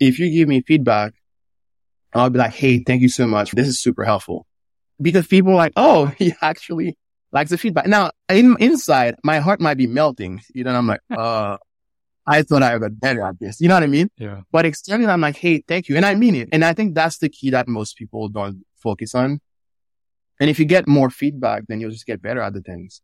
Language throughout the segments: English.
if you give me feedback, I'll be like, Hey, thank you so much. This is super helpful because people are like, Oh, he actually likes the feedback. Now in, inside, my heart might be melting, you know, I'm like, uh, I thought I got better at this. You know what I mean? Yeah. But externally, I'm like, Hey, thank you. And I mean it. And I think that's the key that most people don't focus on. And if you get more feedback, then you'll just get better at the things.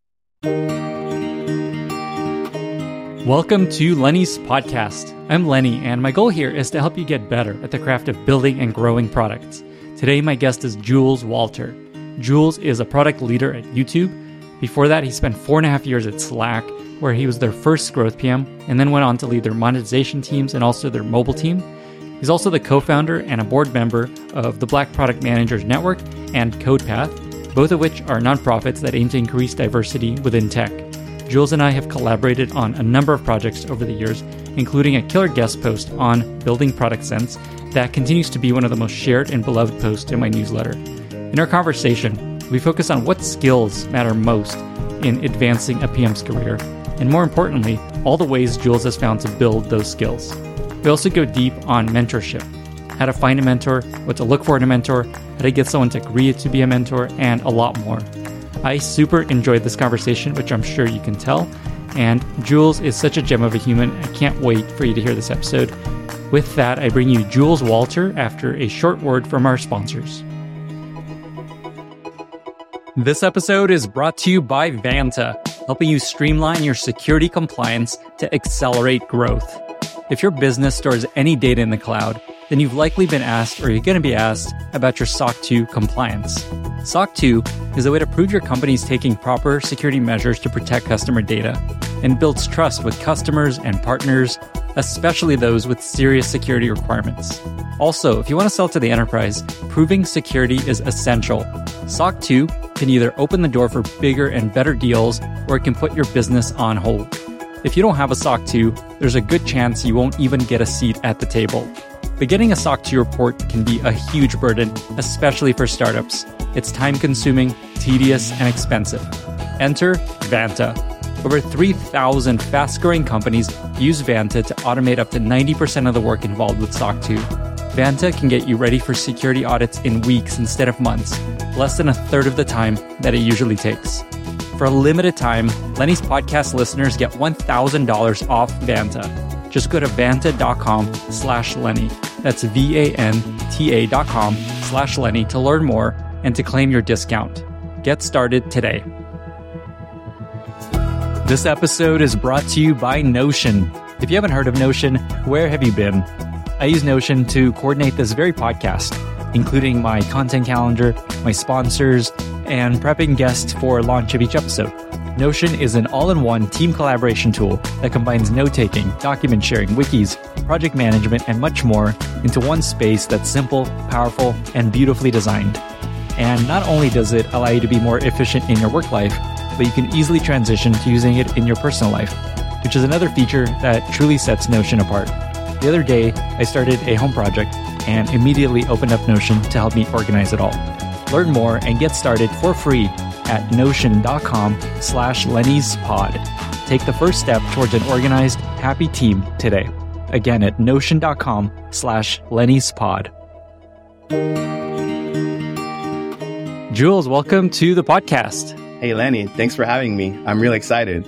Welcome to Lenny's podcast. I'm Lenny, and my goal here is to help you get better at the craft of building and growing products. Today, my guest is Jules Walter. Jules is a product leader at YouTube. Before that, he spent four and a half years at Slack, where he was their first growth PM, and then went on to lead their monetization teams and also their mobile team. He's also the co founder and a board member of the Black Product Managers Network and CodePath, both of which are nonprofits that aim to increase diversity within tech. Jules and I have collaborated on a number of projects over the years, including a killer guest post on building product sense that continues to be one of the most shared and beloved posts in my newsletter. In our conversation, we focus on what skills matter most in advancing a PM's career, and more importantly, all the ways Jules has found to build those skills. We also go deep on mentorship how to find a mentor, what to look for in a mentor, how to get someone to agree to be a mentor, and a lot more. I super enjoyed this conversation, which I'm sure you can tell. And Jules is such a gem of a human. I can't wait for you to hear this episode. With that, I bring you Jules Walter after a short word from our sponsors. This episode is brought to you by Vanta, helping you streamline your security compliance to accelerate growth. If your business stores any data in the cloud, then you've likely been asked or you're going to be asked about your SOC 2 compliance. SOC 2 is a way to prove your company is taking proper security measures to protect customer data and builds trust with customers and partners, especially those with serious security requirements. Also, if you want to sell to the enterprise, proving security is essential. SOC 2 can either open the door for bigger and better deals or it can put your business on hold. If you don't have a SOC 2, there's a good chance you won't even get a seat at the table. But getting a SOC 2 report can be a huge burden, especially for startups. It's time consuming, tedious, and expensive. Enter Vanta. Over 3,000 fast growing companies use Vanta to automate up to 90% of the work involved with SOC 2. Vanta can get you ready for security audits in weeks instead of months, less than a third of the time that it usually takes. For a limited time, Lenny's podcast listeners get $1,000 off Vanta. Just go to vanta.com slash Lenny. That's V-A-N-T-A dot com slash Lenny to learn more and to claim your discount. Get started today. This episode is brought to you by Notion. If you haven't heard of Notion, where have you been? I use Notion to coordinate this very podcast, including my content calendar, my sponsors, and prepping guests for launch of each episode. Notion is an all in one team collaboration tool that combines note taking, document sharing, wikis, project management, and much more into one space that's simple, powerful, and beautifully designed. And not only does it allow you to be more efficient in your work life, but you can easily transition to using it in your personal life, which is another feature that truly sets Notion apart. The other day, I started a home project and immediately opened up Notion to help me organize it all. Learn more and get started for free at notion.com slash Lenny's pod. Take the first step towards an organized, happy team today. Again at notion.com slash Lenny's pod. Jules, welcome to the podcast. Hey, Lenny, thanks for having me. I'm really excited.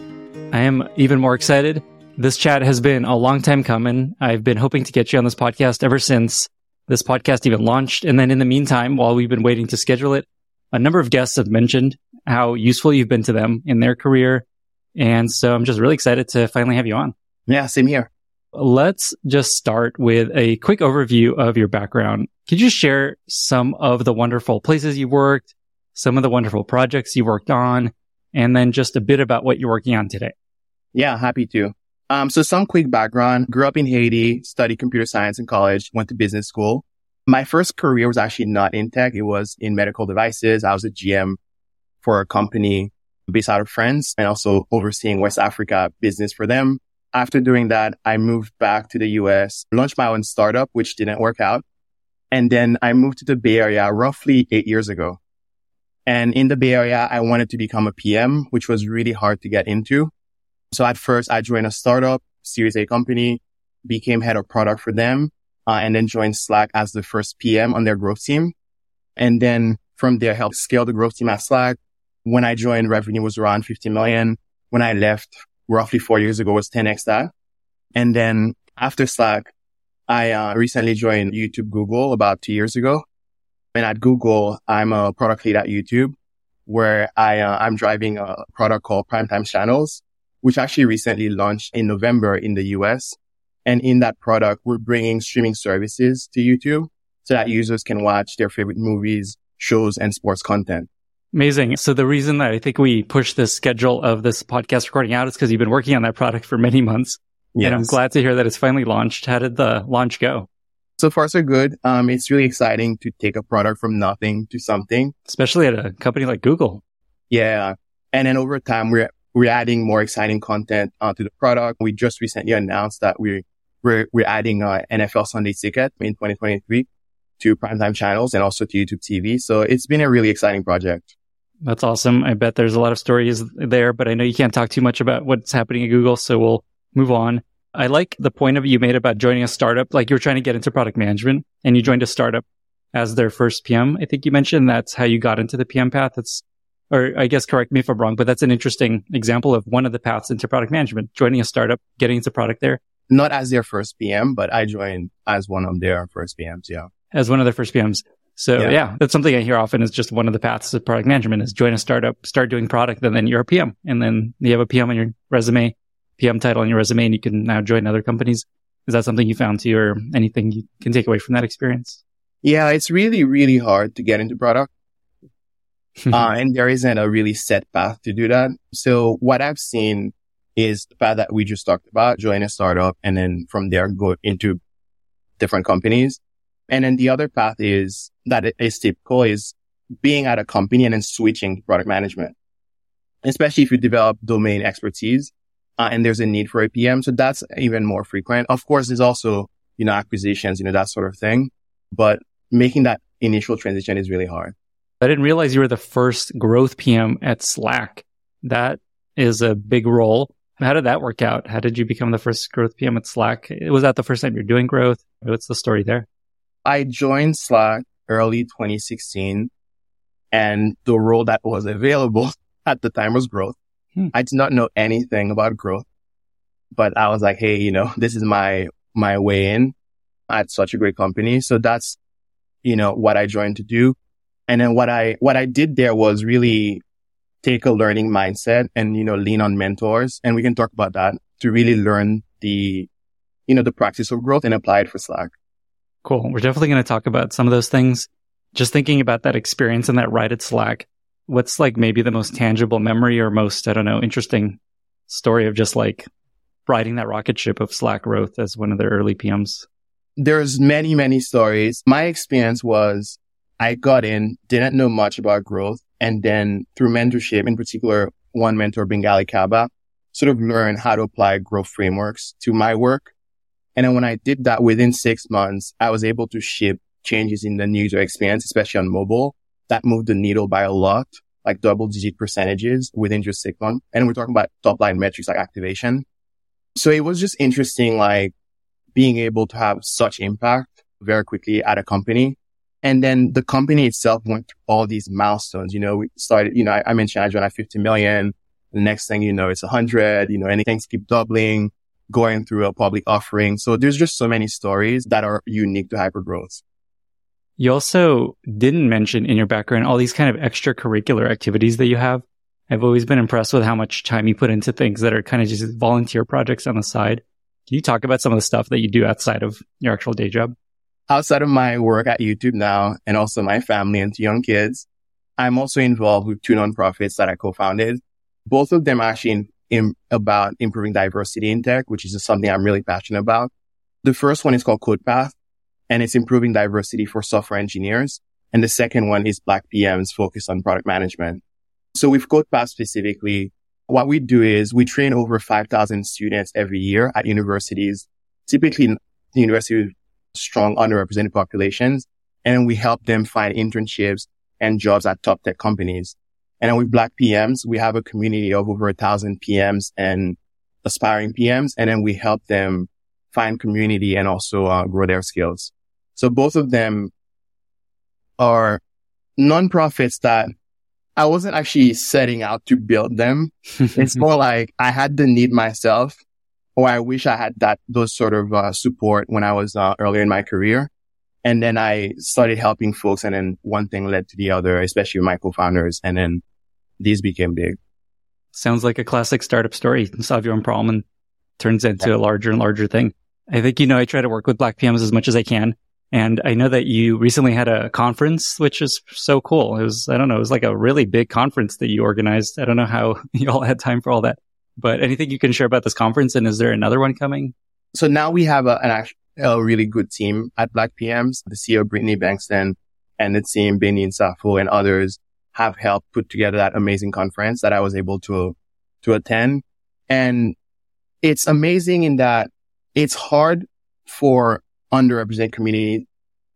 I am even more excited. This chat has been a long time coming. I've been hoping to get you on this podcast ever since this podcast even launched. And then in the meantime, while we've been waiting to schedule it, a number of guests have mentioned how useful you've been to them in their career. And so I'm just really excited to finally have you on. Yeah, same here. Let's just start with a quick overview of your background. Could you share some of the wonderful places you worked, some of the wonderful projects you worked on, and then just a bit about what you're working on today? Yeah, happy to. Um, so some quick background. Grew up in Haiti, studied computer science in college, went to business school. My first career was actually not in tech. It was in medical devices. I was a GM for a company based out of France and also overseeing West Africa business for them. After doing that, I moved back to the US, launched my own startup, which didn't work out. And then I moved to the Bay Area roughly eight years ago. And in the Bay Area, I wanted to become a PM, which was really hard to get into. So at first I joined a startup, series A company, became head of product for them. uh, and then joined Slack as the first PM on their growth team. And then from there, helped scale the growth team at Slack. When I joined, revenue was around 50 million. When I left roughly four years ago was 10x that. And then after Slack, I uh, recently joined YouTube Google about two years ago. And at Google, I'm a product lead at YouTube where I, uh, I'm driving a product called Primetime Channels, which actually recently launched in November in the US. And in that product, we're bringing streaming services to YouTube so that users can watch their favorite movies, shows, and sports content. Amazing. So the reason that I think we pushed this schedule of this podcast recording out is because you've been working on that product for many months. Yes. And I'm glad to hear that it's finally launched. How did the launch go? So far, so good. Um, it's really exciting to take a product from nothing to something, especially at a company like Google. Yeah. And then over time, we're, we're adding more exciting content onto the product. We just recently announced that we're, we're, we're adding a NFL Sunday ticket in 2023 to primetime channels and also to YouTube TV. So it's been a really exciting project. That's awesome. I bet there's a lot of stories there, but I know you can't talk too much about what's happening at Google. So we'll move on. I like the point of you made about joining a startup. Like you were trying to get into product management and you joined a startup as their first PM. I think you mentioned that's how you got into the PM path. That's, or I guess correct me if I'm wrong, but that's an interesting example of one of the paths into product management, joining a startup, getting into product there. Not as their first PM, but I joined as one of their first PMs. Yeah. As one of their first PMs. So yeah. yeah. that's something I hear often is just one of the paths of product management is join a startup, start doing product, and then you're a PM. And then you have a PM on your resume PM title on your resume and you can now join other companies. Is that something you found too or anything you can take away from that experience? Yeah, it's really, really hard to get into product. uh, and there isn't a really set path to do that. So what I've seen is the path that we just talked about, join a startup and then from there go into different companies. And then the other path is that is typical is being at a company and then switching to product management, especially if you develop domain expertise uh, and there's a need for a PM. So that's even more frequent. Of course, there's also, you know, acquisitions, you know, that sort of thing. But making that initial transition is really hard. I didn't realize you were the first growth PM at Slack. That is a big role. How did that work out? How did you become the first growth PM at Slack? Was that the first time you're doing growth? What's the story there? I joined Slack early 2016 and the role that was available at the time was growth. Hmm. I did not know anything about growth, but I was like, Hey, you know, this is my, my way in at such a great company. So that's, you know, what I joined to do. And then what I, what I did there was really take a learning mindset and, you know, lean on mentors. And we can talk about that to really learn the, you know, the practice of growth and apply it for Slack. Cool. We're definitely going to talk about some of those things. Just thinking about that experience and that ride at Slack what's like maybe the most tangible memory or most, I don't know, interesting story of just like riding that rocket ship of Slack growth as one of their early PMs? There's many, many stories. My experience was I got in, didn't know much about growth. And then through mentorship, in particular, one mentor, Bangaly Kaba, sort of learned how to apply growth frameworks to my work. And then when I did that within six months, I was able to ship changes in the user experience, especially on mobile that moved the needle by a lot, like double digit percentages within just six months. And we're talking about top line metrics like activation. So it was just interesting, like being able to have such impact very quickly at a company. And then the company itself went through all these milestones. You know, we started, you know, I, I mentioned I joined at 50 million. The next thing you know, it's 100, you know, and things keep doubling, going through a public offering. So there's just so many stories that are unique to hypergrowth. You also didn't mention in your background all these kind of extracurricular activities that you have. I've always been impressed with how much time you put into things that are kind of just volunteer projects on the side. Can you talk about some of the stuff that you do outside of your actual day job? Outside of my work at YouTube now and also my family and young kids, I'm also involved with two nonprofits that I co-founded. Both of them are actually about improving diversity in tech, which is something I'm really passionate about. The first one is called CodePath and it's improving diversity for software engineers. And the second one is Black PMs focused on product management. So with CodePath specifically, what we do is we train over 5,000 students every year at universities, typically the university with strong underrepresented populations. And we help them find internships and jobs at top tech companies. And then with Black PMs, we have a community of over a thousand PMs and aspiring PMs. And then we help them find community and also uh, grow their skills. So both of them are nonprofits that I wasn't actually setting out to build them. it's more like I had the need myself or I wish I had that, those sort of uh, support when I was uh, earlier in my career. And then I started helping folks and then one thing led to the other, especially with my co-founders. And then these became big. Sounds like a classic startup story. Solve your own problem and turns into yeah. a larger and larger thing. I think, you know, I try to work with black PMs as much as I can. And I know that you recently had a conference, which is so cool. It was, I don't know, it was like a really big conference that you organized. I don't know how you all had time for all that, but anything you can share about this conference? And is there another one coming? So now we have a, an, a really good team at Black PMs. The CEO, Brittany Bankston and the team, Benny Insafo and others have helped put together that amazing conference that I was able to, to attend. And it's amazing in that it's hard for underrepresented community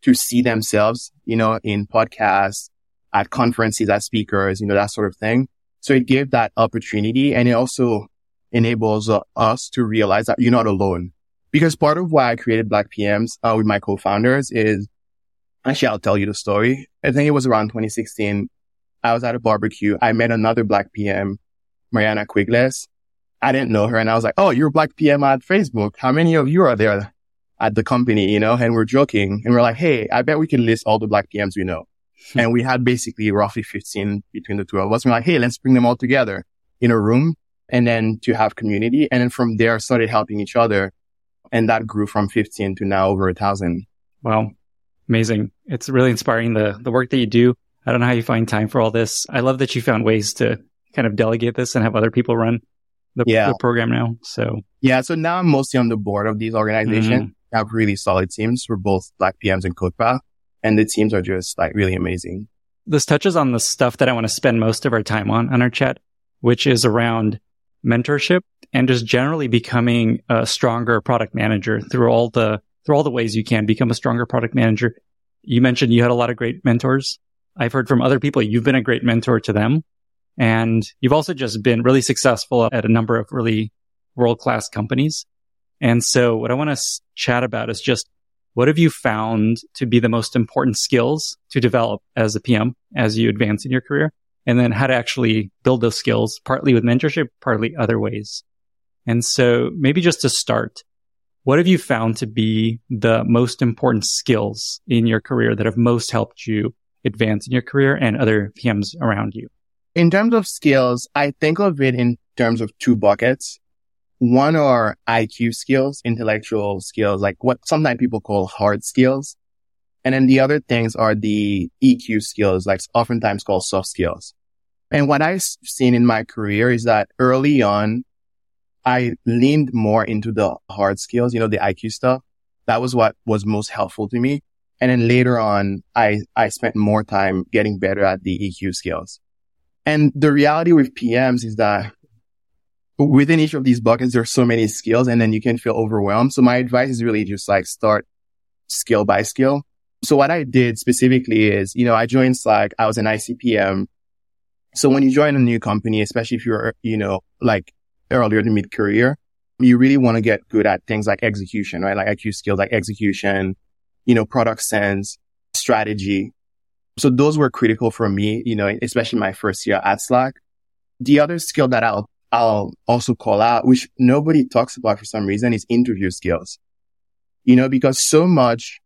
to see themselves, you know, in podcasts, at conferences, as speakers, you know, that sort of thing. So it gave that opportunity and it also enables uh, us to realize that you're not alone. Because part of why I created Black PMs uh, with my co-founders is, actually, I'll tell you the story. I think it was around 2016. I was at a barbecue. I met another Black PM, Maryanna Quigless. I didn't know her. And I was like, Oh, you're a Black PM at Facebook. How many of you are there? at the company, you know, and we're joking and we're like, Hey, I bet we can list all the black PMs we know. Hmm. and we had basically roughly 15 between the two of us. We're like, Hey, let's bring them all together in a room and then to have community. And then from there started helping each other. And that grew from 15 to now over a thousand. Wow. Amazing. It's really inspiring the, the work that you do. I don't know how you find time for all this. I love that you found ways to kind of delegate this and have other people run the, yeah. the program now. So yeah. So now I'm mostly on the board of these organizations. Mm-hmm have really solid teams for both Black PMs and CodePath. And the teams are just like really amazing. This touches on the stuff that I want to spend most of our time on on our chat, which is around mentorship and just generally becoming a stronger product manager through all the through all the ways you can become a stronger product manager. You mentioned you had a lot of great mentors. I've heard from other people you've been a great mentor to them. And you've also just been really successful at a number of really world class companies. And so what I want to chat about is just what have you found to be the most important skills to develop as a PM as you advance in your career? And then how to actually build those skills, partly with mentorship, partly other ways. And so maybe just to start, what have you found to be the most important skills in your career that have most helped you advance in your career and other PMs around you? In terms of skills, I think of it in terms of two buckets. One are IQ skills, intellectual skills, like what sometimes people call hard skills. And then the other things are the EQ skills, like oftentimes called soft skills. And what I've seen in my career is that early on, I leaned more into the hard skills, you know, the IQ stuff. That was what was most helpful to me. And then later on, I, I spent more time getting better at the EQ skills. And the reality with PMs is that within each of these buckets, there's so many skills and then you can feel overwhelmed. So my advice is really just like start skill by skill. So what I did specifically is, you know, I joined Slack. I was an ICPM. So when you join a new company, especially if you're, you know, like earlier to mid career, you really want to get good at things like execution, right? Like IQ skills like execution, you know, product sense, strategy. So those were critical for me, you know, especially my first year at Slack. The other skill that I'll I'll also call out, which nobody talks about for some reason is interview skills. You know, because so much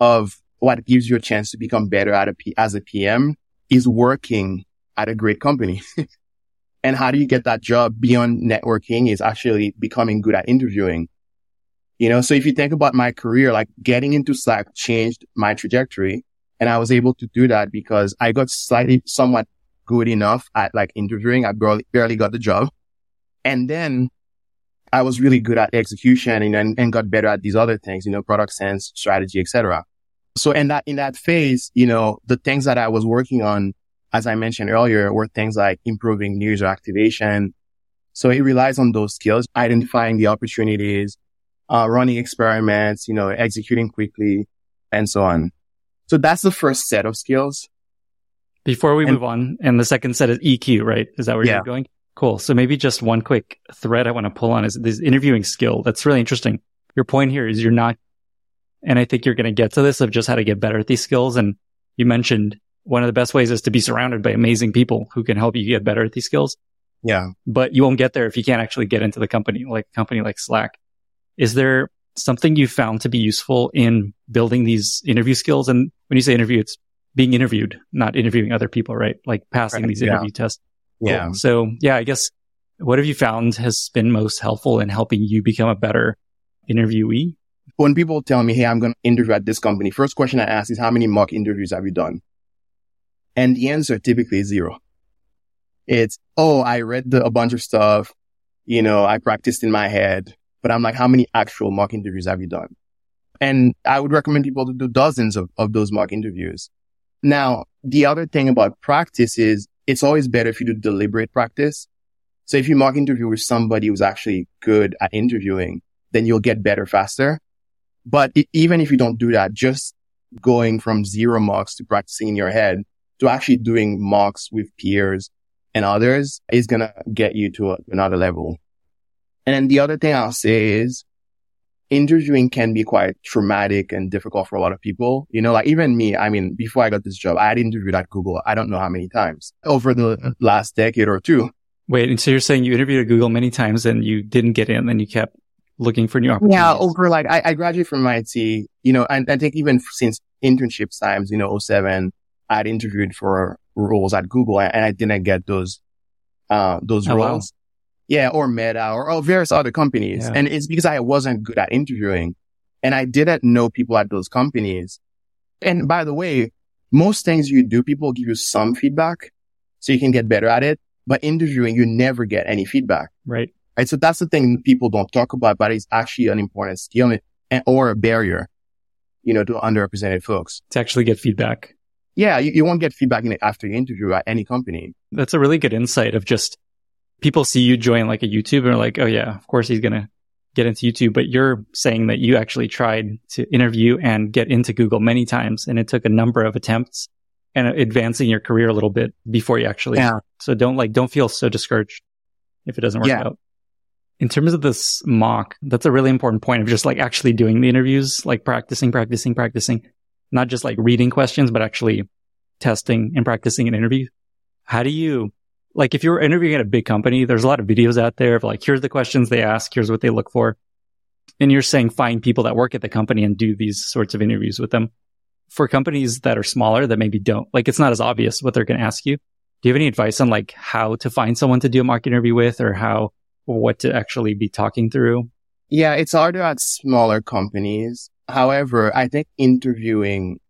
of what gives you a chance to become better at a P- as a PM is working at a great company. and how do you get that job beyond networking is actually becoming good at interviewing. You know, so if you think about my career, like getting into Slack changed my trajectory. And I was able to do that because I got slightly somewhat good enough at like interviewing. I barely, barely got the job. And then I was really good at execution and, and, and got better at these other things, you know, product sense, strategy, etc. So in that, in that phase, you know, the things that I was working on, as I mentioned earlier, were things like improving user activation. So it relies on those skills, identifying the opportunities, uh, running experiments, you know, executing quickly and so on. So that's the first set of skills. Before we and, move on, and the second set is EQ, right? Is that where yeah. you're going? Cool. So maybe just one quick thread I want to pull on is this interviewing skill. That's really interesting. your point here is you're not, and I think you're going to get to this of just how to get better at these skills. And you mentioned one of the best ways is to be surrounded by amazing people who can help you get better at these skills. Yeah. But you won't get there if you can't actually get into the company, like a company like Slack. Is there something you found to be useful in building these interview skills? And when you say interview, it's being interviewed, not interviewing other people, right? Like passing right. these interview yeah. tests. Yeah. Cool. So yeah, I guess what have you found has been most helpful in helping you become a better interviewee? When people tell me, Hey, I'm going to interview at this company, first question I ask is how many mock interviews have you done? And the answer typically is zero. It's, Oh, I read the, a bunch of stuff. You know, I practiced in my head, but I'm like, how many actual mock interviews have you done? And I would recommend people to do dozens of, of those mock interviews. Now, the other thing about practice is it's always better if you do deliberate practice. So if you mock interview with somebody who's actually good at interviewing, then you'll get better faster. But it, even if you don't do that, just going from zero mocks to practicing in your head to actually doing mocks with peers and others is going to get you to another level. And then the other thing I'll say is interviewing can be quite traumatic and difficult for a lot of people. You know, like even me, I mean, before I got this job, I had interviewed at Google. I don't know how many times over the last decade or two. Wait, and so you're saying you interviewed at Google many times and you didn't get in and you kept looking for new opportunities? Yeah, over like, I, I graduated from MIT, you know, and I think even since internship times, you know, 07, I'd interviewed for roles at Google and I didn't get those, uh, those oh, roles. Yeah, or Meta or, or various other companies. Yeah. And it's because I wasn't good at interviewing and I didn't know people at those companies. And by the way, most things you do, people give you some feedback so you can get better at it. But interviewing, you never get any feedback. Right. Right. So that's the thing people don't talk about, but it's actually an important skill and, or a barrier, you know, to underrepresented folks. To actually get feedback. Yeah. You, you won't get feedback after the interview at any company. That's a really good insight of just people see you join like a YouTube and are like, oh yeah, of course he's going to get into YouTube. But you're saying that you actually tried to interview and get into Google many times and it took a number of attempts and advancing your career a little bit before you actually. Yeah. So don't like, don't feel so discouraged if it doesn't work yeah. out. In terms of this mock, that's a really important point of just like actually doing the interviews, like practicing, practicing, practicing, not just like reading questions, but actually testing and practicing an interview. How do you like if you're interviewing at a big company, there's a lot of videos out there of like, here's the questions they ask, here's what they look for. And you're saying find people that work at the company and do these sorts of interviews with them. For companies that are smaller that maybe don't, like it's not as obvious what they're going to ask you. Do you have any advice on like how to find someone to do a mock interview with or how, or what to actually be talking through? Yeah, it's harder at smaller companies. However, I think interviewing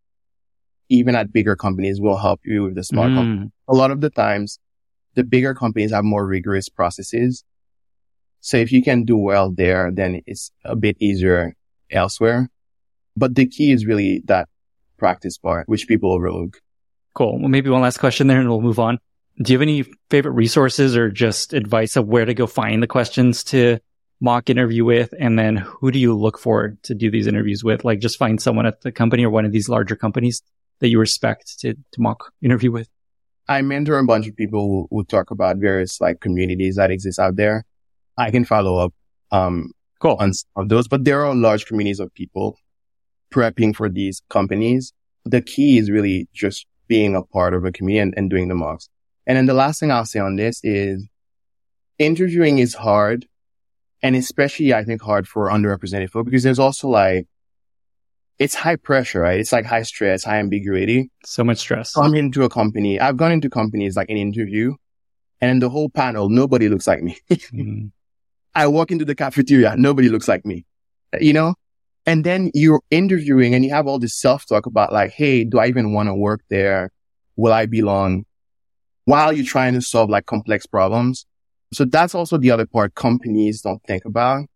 even at bigger companies will help you with the small mm. company. A lot of the times the bigger companies have more rigorous processes. So if you can do well there, then it's a bit easier elsewhere. But the key is really that practice part, which people overlook. Cool. Well, maybe one last question there and we'll move on. Do you have any favorite resources or just advice of where to go find the questions to mock interview with? And then who do you look for to do these interviews with? Like just find someone at the company or one of these larger companies that you respect to, to mock interview with. I mentor a bunch of people who, who, talk about various like communities that exist out there. I can follow up, um, cool. on some of those, but there are large communities of people prepping for these companies. The key is really just being a part of a community and, and doing the mocks. And then the last thing I'll say on this is interviewing is hard. And especially, I think hard for underrepresented folk because there's also like it's high pressure, right? It's like high stress, high ambiguity. So much stress. Come into a company. I've gone into companies like an interview and in the whole panel, nobody looks like me. mm. I walk into the cafeteria, nobody looks like me, you know? And then you're interviewing and you have all this self-talk about like, Hey, do I even want to work there? Will I belong? While you're trying to solve like complex problems. So that's also the other part companies don't think about.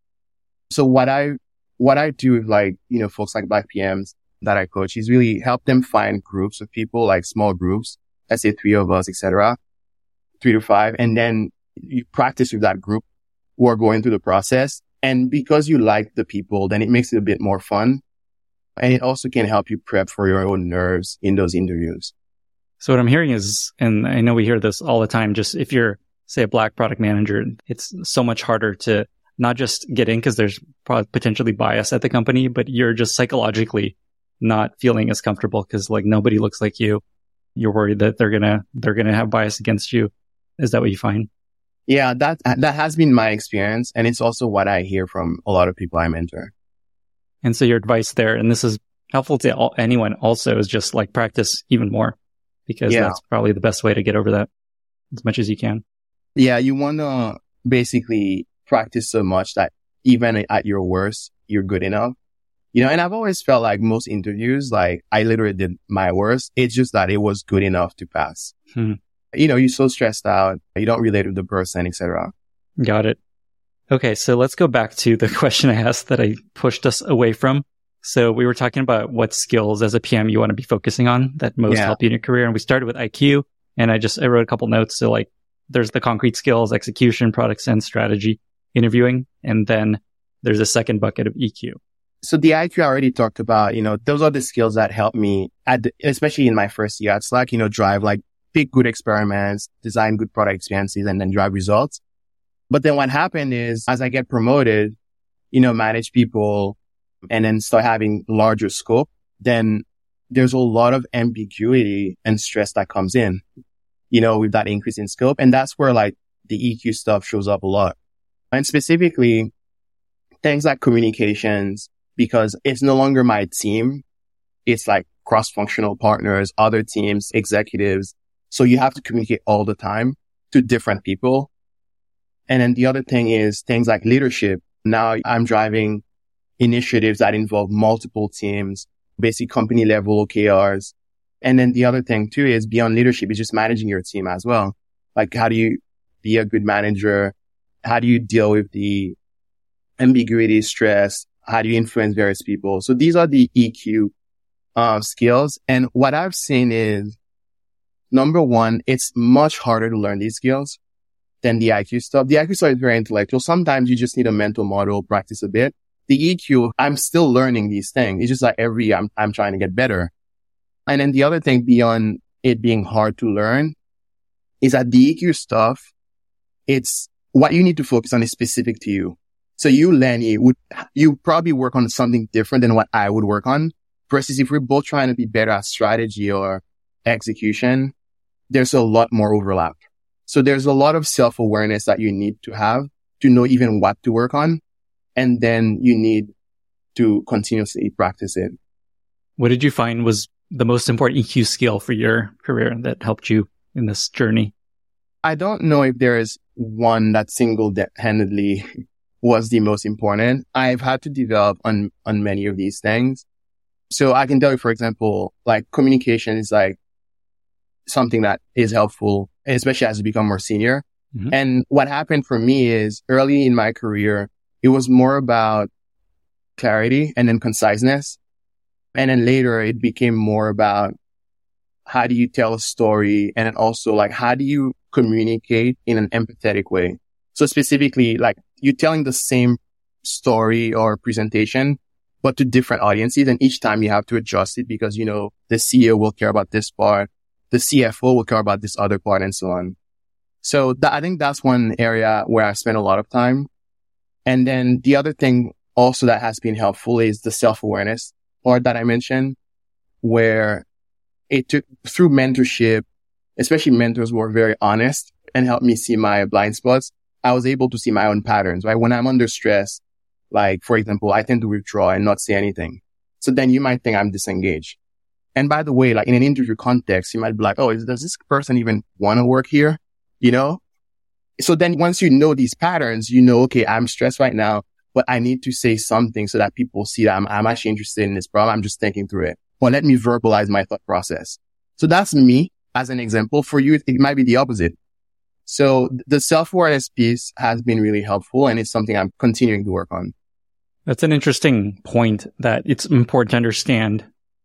So what I what I do with like, you know, folks like Black PMs that I coach is really help them find groups of people, like small groups, let's say three of us, etc., three to five. And then you practice with that group who are going through the process. And because you like the people, then it makes it a bit more fun. And it also can help you prep for your own nerves in those interviews. So what I'm hearing is, and I know we hear this all the time, just if you're, say, a black product manager, it's so much harder to not just get in because there's potentially bias at the company, but you're just psychologically not feeling as comfortable because like nobody looks like you. You're worried that they're gonna they're gonna have bias against you. Is that what you find? Yeah, that that has been my experience, and it's also what I hear from a lot of people I mentor. And so your advice there, and this is helpful to all, anyone also, is just like practice even more because yeah. that's probably the best way to get over that as much as you can. Yeah, you want to basically practice so much that even at your worst, you're good enough. You know, and I've always felt like most interviews, like I literally did my worst. It's just that it was good enough to pass. Hmm. You know, you're so stressed out. You don't relate with the person, etc. Got it. Okay. So let's go back to the question I asked that I pushed us away from. So we were talking about what skills as a PM you want to be focusing on that most yeah. help you in your career. And we started with IQ and I just, I wrote a couple notes. So like there's the concrete skills, execution, product sense, strategy, interviewing. And then there's a second bucket of EQ. So the IQ I already talked about, you know, those are the skills that help me at, the, especially in my first year at Slack, you know, drive like pick good experiments, design good product experiences and then drive results. But then what happened is as I get promoted, you know, manage people and then start having larger scope, then there's a lot of ambiguity and stress that comes in, you know, with that increase in scope. And that's where like the EQ stuff shows up a lot. And specifically things like communications, because it's no longer my team. It's like cross-functional partners, other teams, executives. So you have to communicate all the time to different people. And then the other thing is things like leadership. Now I'm driving initiatives that involve multiple teams, basic company level OKRs. And then the other thing too is beyond leadership is just managing your team as well. Like how do you be a good manager? How do you deal with the ambiguity, stress, how do you influence various people? So these are the EQ uh, skills. And what I've seen is number one, it's much harder to learn these skills than the IQ stuff. The IQ stuff is very intellectual. Sometimes you just need a mental model, practice a bit. The EQ, I'm still learning these things. It's just like every year I'm, I'm trying to get better. And then the other thing beyond it being hard to learn is that the EQ stuff, it's what you need to focus on is specific to you. So you, Lenny, would, you probably work on something different than what I would work on versus if we're both trying to be better at strategy or execution, there's a lot more overlap. So there's a lot of self awareness that you need to have to know even what to work on. And then you need to continuously practice it. What did you find was the most important EQ skill for your career that helped you in this journey? I don't know if there is one that single handedly was the most important. I've had to develop on, on many of these things. So I can tell you, for example, like communication is like something that is helpful, especially as you become more senior. Mm-hmm. And what happened for me is early in my career, it was more about clarity and then conciseness. And then later it became more about how do you tell a story? And then also like, how do you communicate in an empathetic way? So specifically, like you're telling the same story or presentation, but to different audiences. And each time you have to adjust it because, you know, the CEO will care about this part. The CFO will care about this other part and so on. So I think that's one area where I spend a lot of time. And then the other thing also that has been helpful is the self-awareness part that I mentioned, where it took through mentorship, especially mentors were very honest and helped me see my blind spots. I was able to see my own patterns, right? When I'm under stress, like, for example, I tend to withdraw and not say anything. So then you might think I'm disengaged. And by the way, like in an interview context, you might be like, Oh, is, does this person even want to work here? You know? So then once you know these patterns, you know, okay, I'm stressed right now, but I need to say something so that people see that I'm, I'm actually interested in this problem. I'm just thinking through it. Or let me verbalize my thought process. So that's me as an example. For you, it might be the opposite. So the self-awareness piece has been really helpful and it's something I'm continuing to work on. That's an interesting point that it's important to understand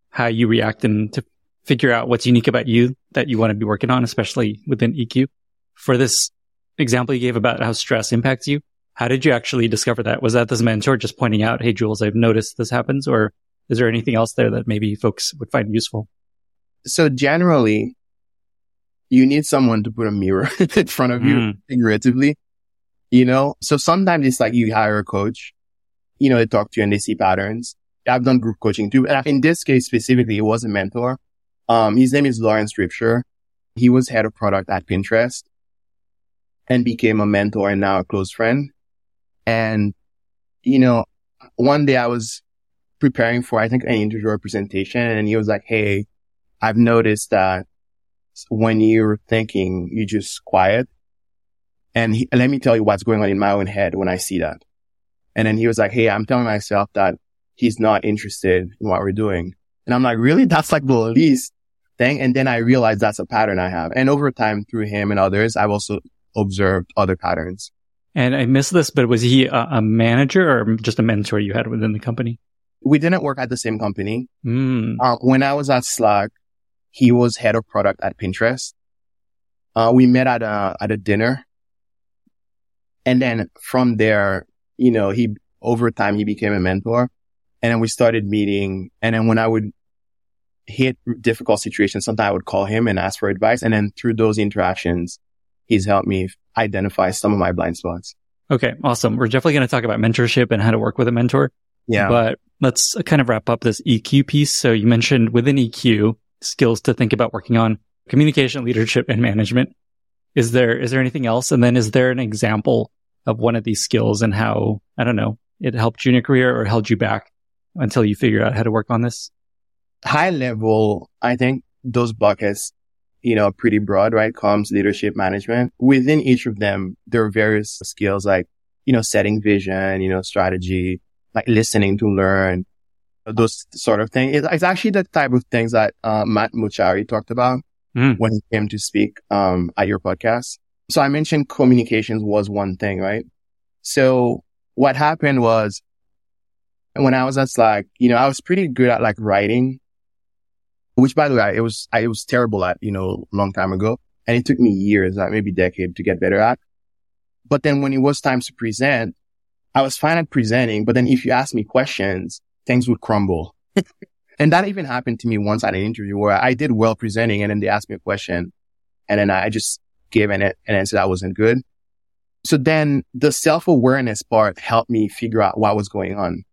how you react and to figure out what's unique about you that you want to be working on, especially within EQ. For this example you gave about how stress impacts you, how did you actually discover that? Was that this mentor just pointing out, Hey, Jules, I've noticed this happens, or is there anything else there that maybe folks would find useful? So generally, you need someone to put a mirror in front of you, mm. figuratively. You know, so sometimes it's like you hire a coach, you know, they talk to you and they see patterns. I've done group coaching too. But in this case specifically, it was a mentor. Um, his name is Lawrence Ripsher. He was head of product at Pinterest and became a mentor and now a close friend. And, you know, one day I was preparing for, I think, an interview presentation and he was like, Hey, I've noticed that when you're thinking, you just quiet. And he, let me tell you what's going on in my own head when I see that. And then he was like, Hey, I'm telling myself that he's not interested in what we're doing. And I'm like, really? That's like the least thing. And then I realized that's a pattern I have. And over time through him and others, I've also observed other patterns. And I missed this, but was he a, a manager or just a mentor you had within the company? We didn't work at the same company. Mm. When I was at Slack, he was head of product at Pinterest. Uh, we met at a, at a dinner. And then from there, you know, he, over time, he became a mentor. And then we started meeting. And then when I would hit difficult situations, sometimes I would call him and ask for advice. And then through those interactions, he's helped me identify some of my blind spots. Okay. Awesome. We're definitely going to talk about mentorship and how to work with a mentor. Yeah. But let's kind of wrap up this EQ piece. So you mentioned within EQ, skills to think about working on communication, leadership, and management. Is there, is there anything else? And then is there an example of one of these skills and how, I don't know, it helped you in your career or held you back until you figure out how to work on this? High level, I think those buckets, you know, pretty broad, right? Comms, leadership, management. Within each of them, there are various skills like, you know, setting vision, you know, strategy, like listening to learn, those sort of things. It's, actually the type of things that uh, Matt Mochary talked about mm. when he came to speak um, at your podcast. So I mentioned communications was one thing, right? So what happened was when I was at Slack, you know, I was pretty good at like writing, which by the way, it was, I was terrible at, you know, a long time ago. And it took me years, like maybe decade to get better at. But then when it was time to present, I was fine at presenting. But then if you ask me questions, things would crumble. and that even happened to me once at an interview where I did well presenting and then they asked me a question and then I just gave an, an answer that wasn't good. So then the self-awareness part helped me figure out what was going on.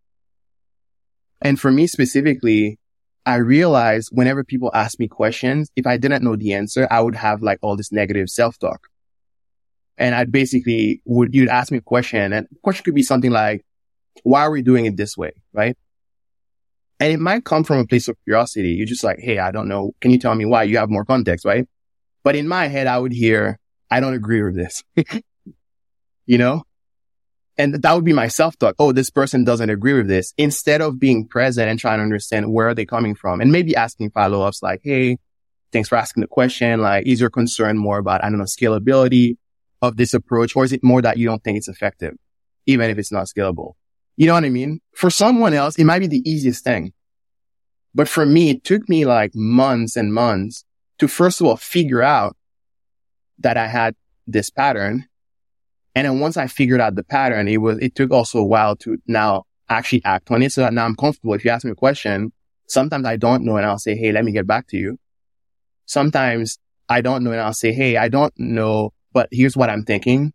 And for me specifically, I realized whenever people ask me questions, if I didn't know the answer, I would have like all this negative self-talk. And I'd basically would, you'd ask me a question and the question could be something like, why are we doing it this way? Right. And it might come from a place of curiosity. You're just like, Hey, I don't know. Can you tell me why? You have more context, right? But in my head, I would hear, I don't agree with this, you know? And that would be my self-talk. Oh, this person doesn't agree with this instead of being present and trying to understand where are they coming from and maybe asking follow-ups like, Hey, thanks for asking the question. Like, is your concern more about, I don't know, scalability of this approach? Or is it more that you don't think it's effective, even if it's not scalable? You know what I mean? For someone else, it might be the easiest thing. But for me, it took me like months and months to first of all figure out that I had this pattern. And then once I figured out the pattern, it was, it took also a while to now actually act on it. So now I'm comfortable. If you ask me a question, sometimes I don't know and I'll say, Hey, let me get back to you. Sometimes I don't know and I'll say, Hey, I don't know, but here's what I'm thinking.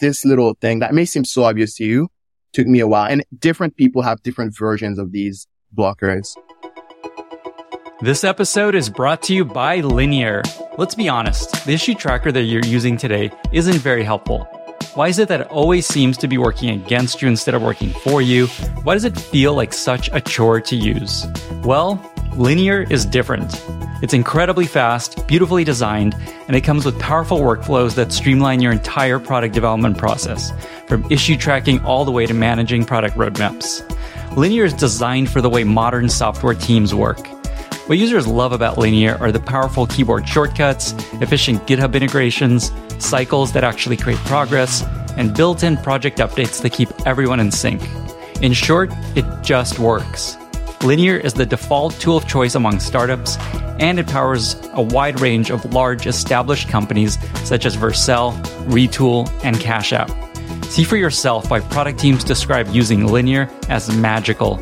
This little thing that may seem so obvious to you took me a while and different people have different versions of these blockers. This episode is brought to you by Linear. Let's be honest, the issue tracker that you're using today isn't very helpful. Why is it that it always seems to be working against you instead of working for you? Why does it feel like such a chore to use? Well, Linear is different. It's incredibly fast, beautifully designed, and it comes with powerful workflows that streamline your entire product development process, from issue tracking all the way to managing product roadmaps. Linear is designed for the way modern software teams work. What users love about Linear are the powerful keyboard shortcuts, efficient GitHub integrations, cycles that actually create progress, and built in project updates that keep everyone in sync. In short, it just works. Linear is the default tool of choice among startups, and it powers a wide range of large established companies such as Vercel, Retool, and Cash App. See for yourself why product teams describe using Linear as magical.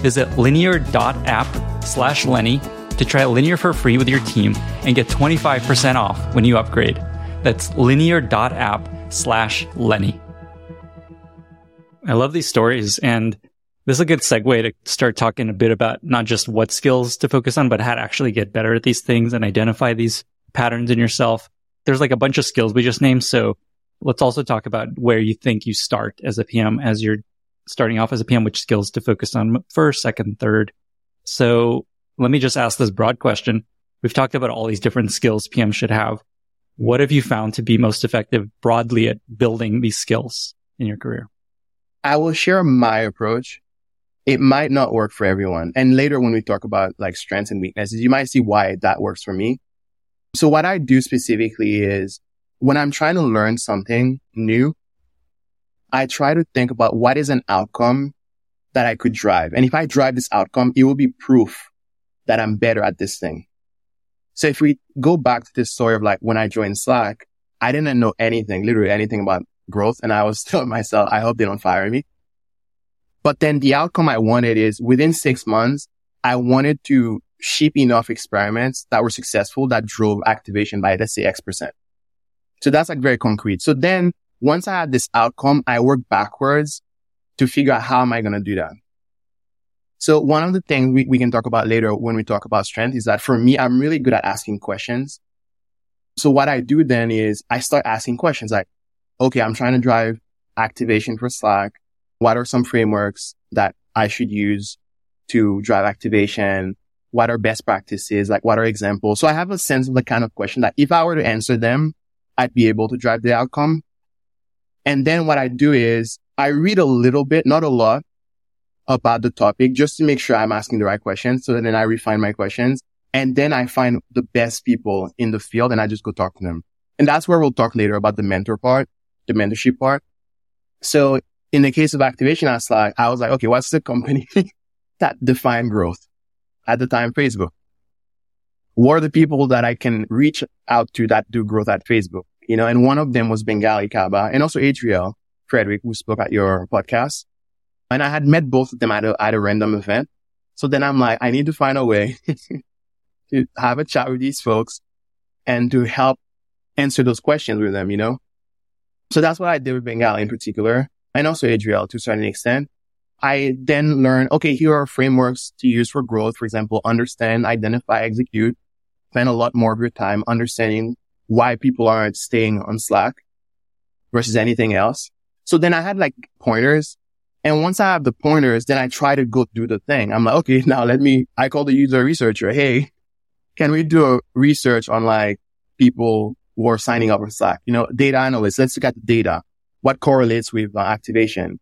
Visit linear.app slash Lenny to try Linear for free with your team and get 25% off when you upgrade. That's linear.app slash Lenny. I love these stories and this is a good segue to start talking a bit about not just what skills to focus on, but how to actually get better at these things and identify these patterns in yourself. There's like a bunch of skills we just named. So let's also talk about where you think you start as a PM as you're starting off as a PM, which skills to focus on first, second, third. So let me just ask this broad question. We've talked about all these different skills PM should have. What have you found to be most effective broadly at building these skills in your career? I will share my approach. It might not work for everyone. And later when we talk about like strengths and weaknesses, you might see why that works for me. So what I do specifically is when I'm trying to learn something new, I try to think about what is an outcome that I could drive. And if I drive this outcome, it will be proof that I'm better at this thing. So if we go back to this story of like when I joined Slack, I didn't know anything, literally anything about growth. And I was telling myself, I hope they don't fire me. But then the outcome I wanted is within six months, I wanted to ship enough experiments that were successful that drove activation by, let's say X percent. So that's like very concrete. So then once I had this outcome, I worked backwards to figure out how am I going to do that? So one of the things we, we can talk about later when we talk about strength is that for me, I'm really good at asking questions. So what I do then is I start asking questions like, okay, I'm trying to drive activation for Slack. What are some frameworks that I should use to drive activation? What are best practices? Like what are examples? So I have a sense of the kind of question that if I were to answer them, I'd be able to drive the outcome. And then what I do is I read a little bit, not a lot about the topic just to make sure I'm asking the right questions. So then I refine my questions and then I find the best people in the field and I just go talk to them. And that's where we'll talk later about the mentor part, the mentorship part. So in the case of activation, was like, I was like, okay, what's the company that define growth at the time? Facebook. What are the people that I can reach out to that do growth at Facebook? You know, and one of them was Bangaly Kaba and also Adriel Frederick, who spoke at your podcast. And I had met both of them at a, at a random event. So then I'm like, I need to find a way to have a chat with these folks and to help answer those questions with them, you know? So that's what I did with Bangaly in particular and also Adriel to a certain extent. I then learned, okay, here are frameworks to use for growth. For example, understand, identify, execute. Spend a lot more of your time understanding why people aren't staying on Slack versus anything else. So then I had like pointers. And once I have the pointers, then I try to go do the thing. I'm like, okay, now let me, I call the user researcher. Hey, can we do a research on like people who are signing up for Slack? You know, data analysts. Let's look at the data. What correlates with uh, activation?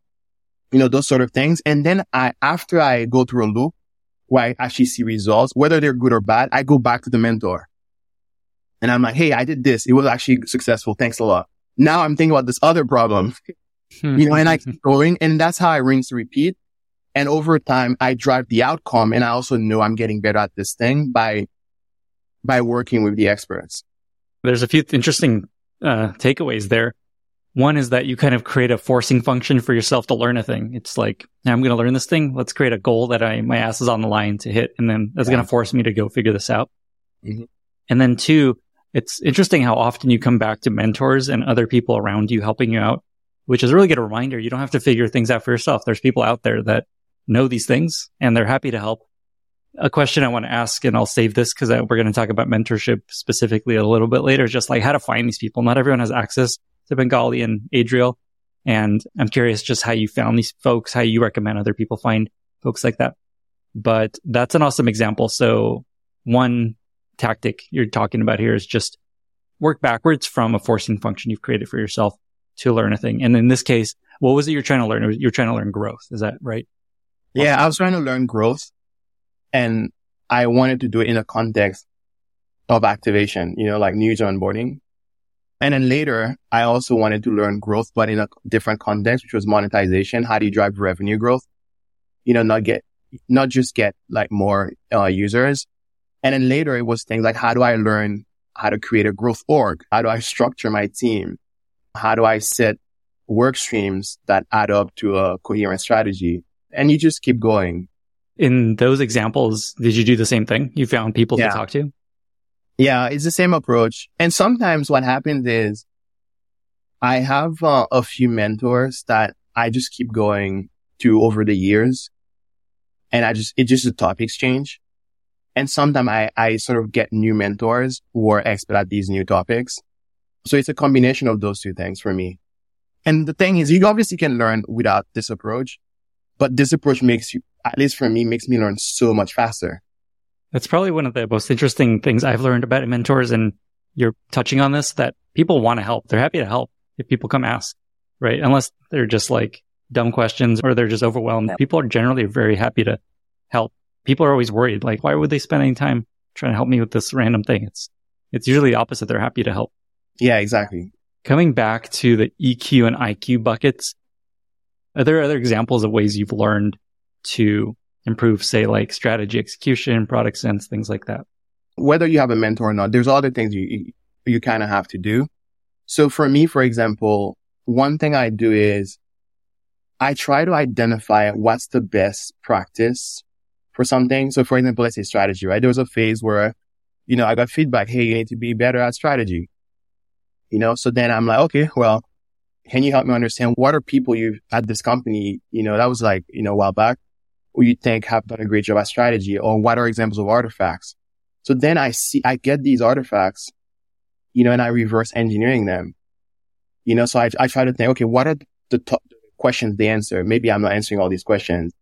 You know, those sort of things. And then I, after I go through a loop where I actually see results, whether they're good or bad, I go back to the mentor and I'm like, Hey, I did this. It was actually successful. Thanks a lot. Now I'm thinking about this other problem, hmm. you know, and I keep going and that's how I rinse repeat. And over time, I drive the outcome and I also know I'm getting better at this thing by, by working with the experts. There's a few interesting uh, takeaways there. One is that you kind of create a forcing function for yourself to learn a thing. It's like, I'm going to learn this thing. Let's create a goal that I, my ass is on the line to hit. And then that's yeah. going to force me to go figure this out. Mm-hmm. And then two, it's interesting how often you come back to mentors and other people around you helping you out, which is a really good reminder. You don't have to figure things out for yourself. There's people out there that know these things and they're happy to help. A question I want to ask, and I'll save this because we're going to talk about mentorship specifically a little bit later, is just like how to find these people. Not everyone has access to Bangaly and Adriel. And I'm curious just how you found these folks, how you recommend other people find folks like that. But that's an awesome example. So one tactic you're talking about here is just work backwards from a forcing function you've created for yourself to learn a thing. And in this case, what was it you're trying to learn? You're trying to learn growth. Is that right? Yeah, I was trying to learn growth and I wanted to do it in a context of activation, you know, like new user onboarding. And then later, I also wanted to learn growth, but in a different context, which was monetization. How do you drive revenue growth? You know, not get, not just get like more uh, users, and then later it was things like, how do I learn how to create a growth org? How do I structure my team? How do I set work streams that add up to a coherent strategy? And you just keep going. In those examples, did you do the same thing? You found people yeah. to talk to? Yeah, it's the same approach. And sometimes what happens is I have uh, a few mentors that I just keep going to over the years. And I just, it's just a topics change. And sometimes I, I sort of get new mentors who are expert at these new topics. So it's a combination of those two things for me. And the thing is, you obviously can learn without this approach, but this approach makes you, at least for me, makes me learn so much faster. That's probably one of the most interesting things I've learned about mentors. And you're touching on this that people want to help. They're happy to help if people come ask, right? Unless they're just like dumb questions or they're just overwhelmed. Yeah. People are generally very happy to help. People are always worried, like, why would they spend any time trying to help me with this random thing? It's, it's usually the opposite. They're happy to help. Yeah, exactly. Coming back to the EQ and IQ buckets, are there other examples of ways you've learned to improve, say, like strategy execution, product sense, things like that? Whether you have a mentor or not, there's other things you, you, kind of have to do. So for me, for example, one thing I do is I try to identify what's the best practice for something. So for example, let's say strategy, right? There was a phase where, you know, I got feedback. Hey, you need to be better at strategy. You know, so then I'm like, okay, well, can you help me understand what are people you at this company? You know, that was like, you know, a while back you think have done a great job at strategy or what are examples of artifacts? So then I see, I get these artifacts, you know, and I reverse engineering them. You know, so I, I try to think, okay, what are the top questions they answer? Maybe I'm not answering all these questions.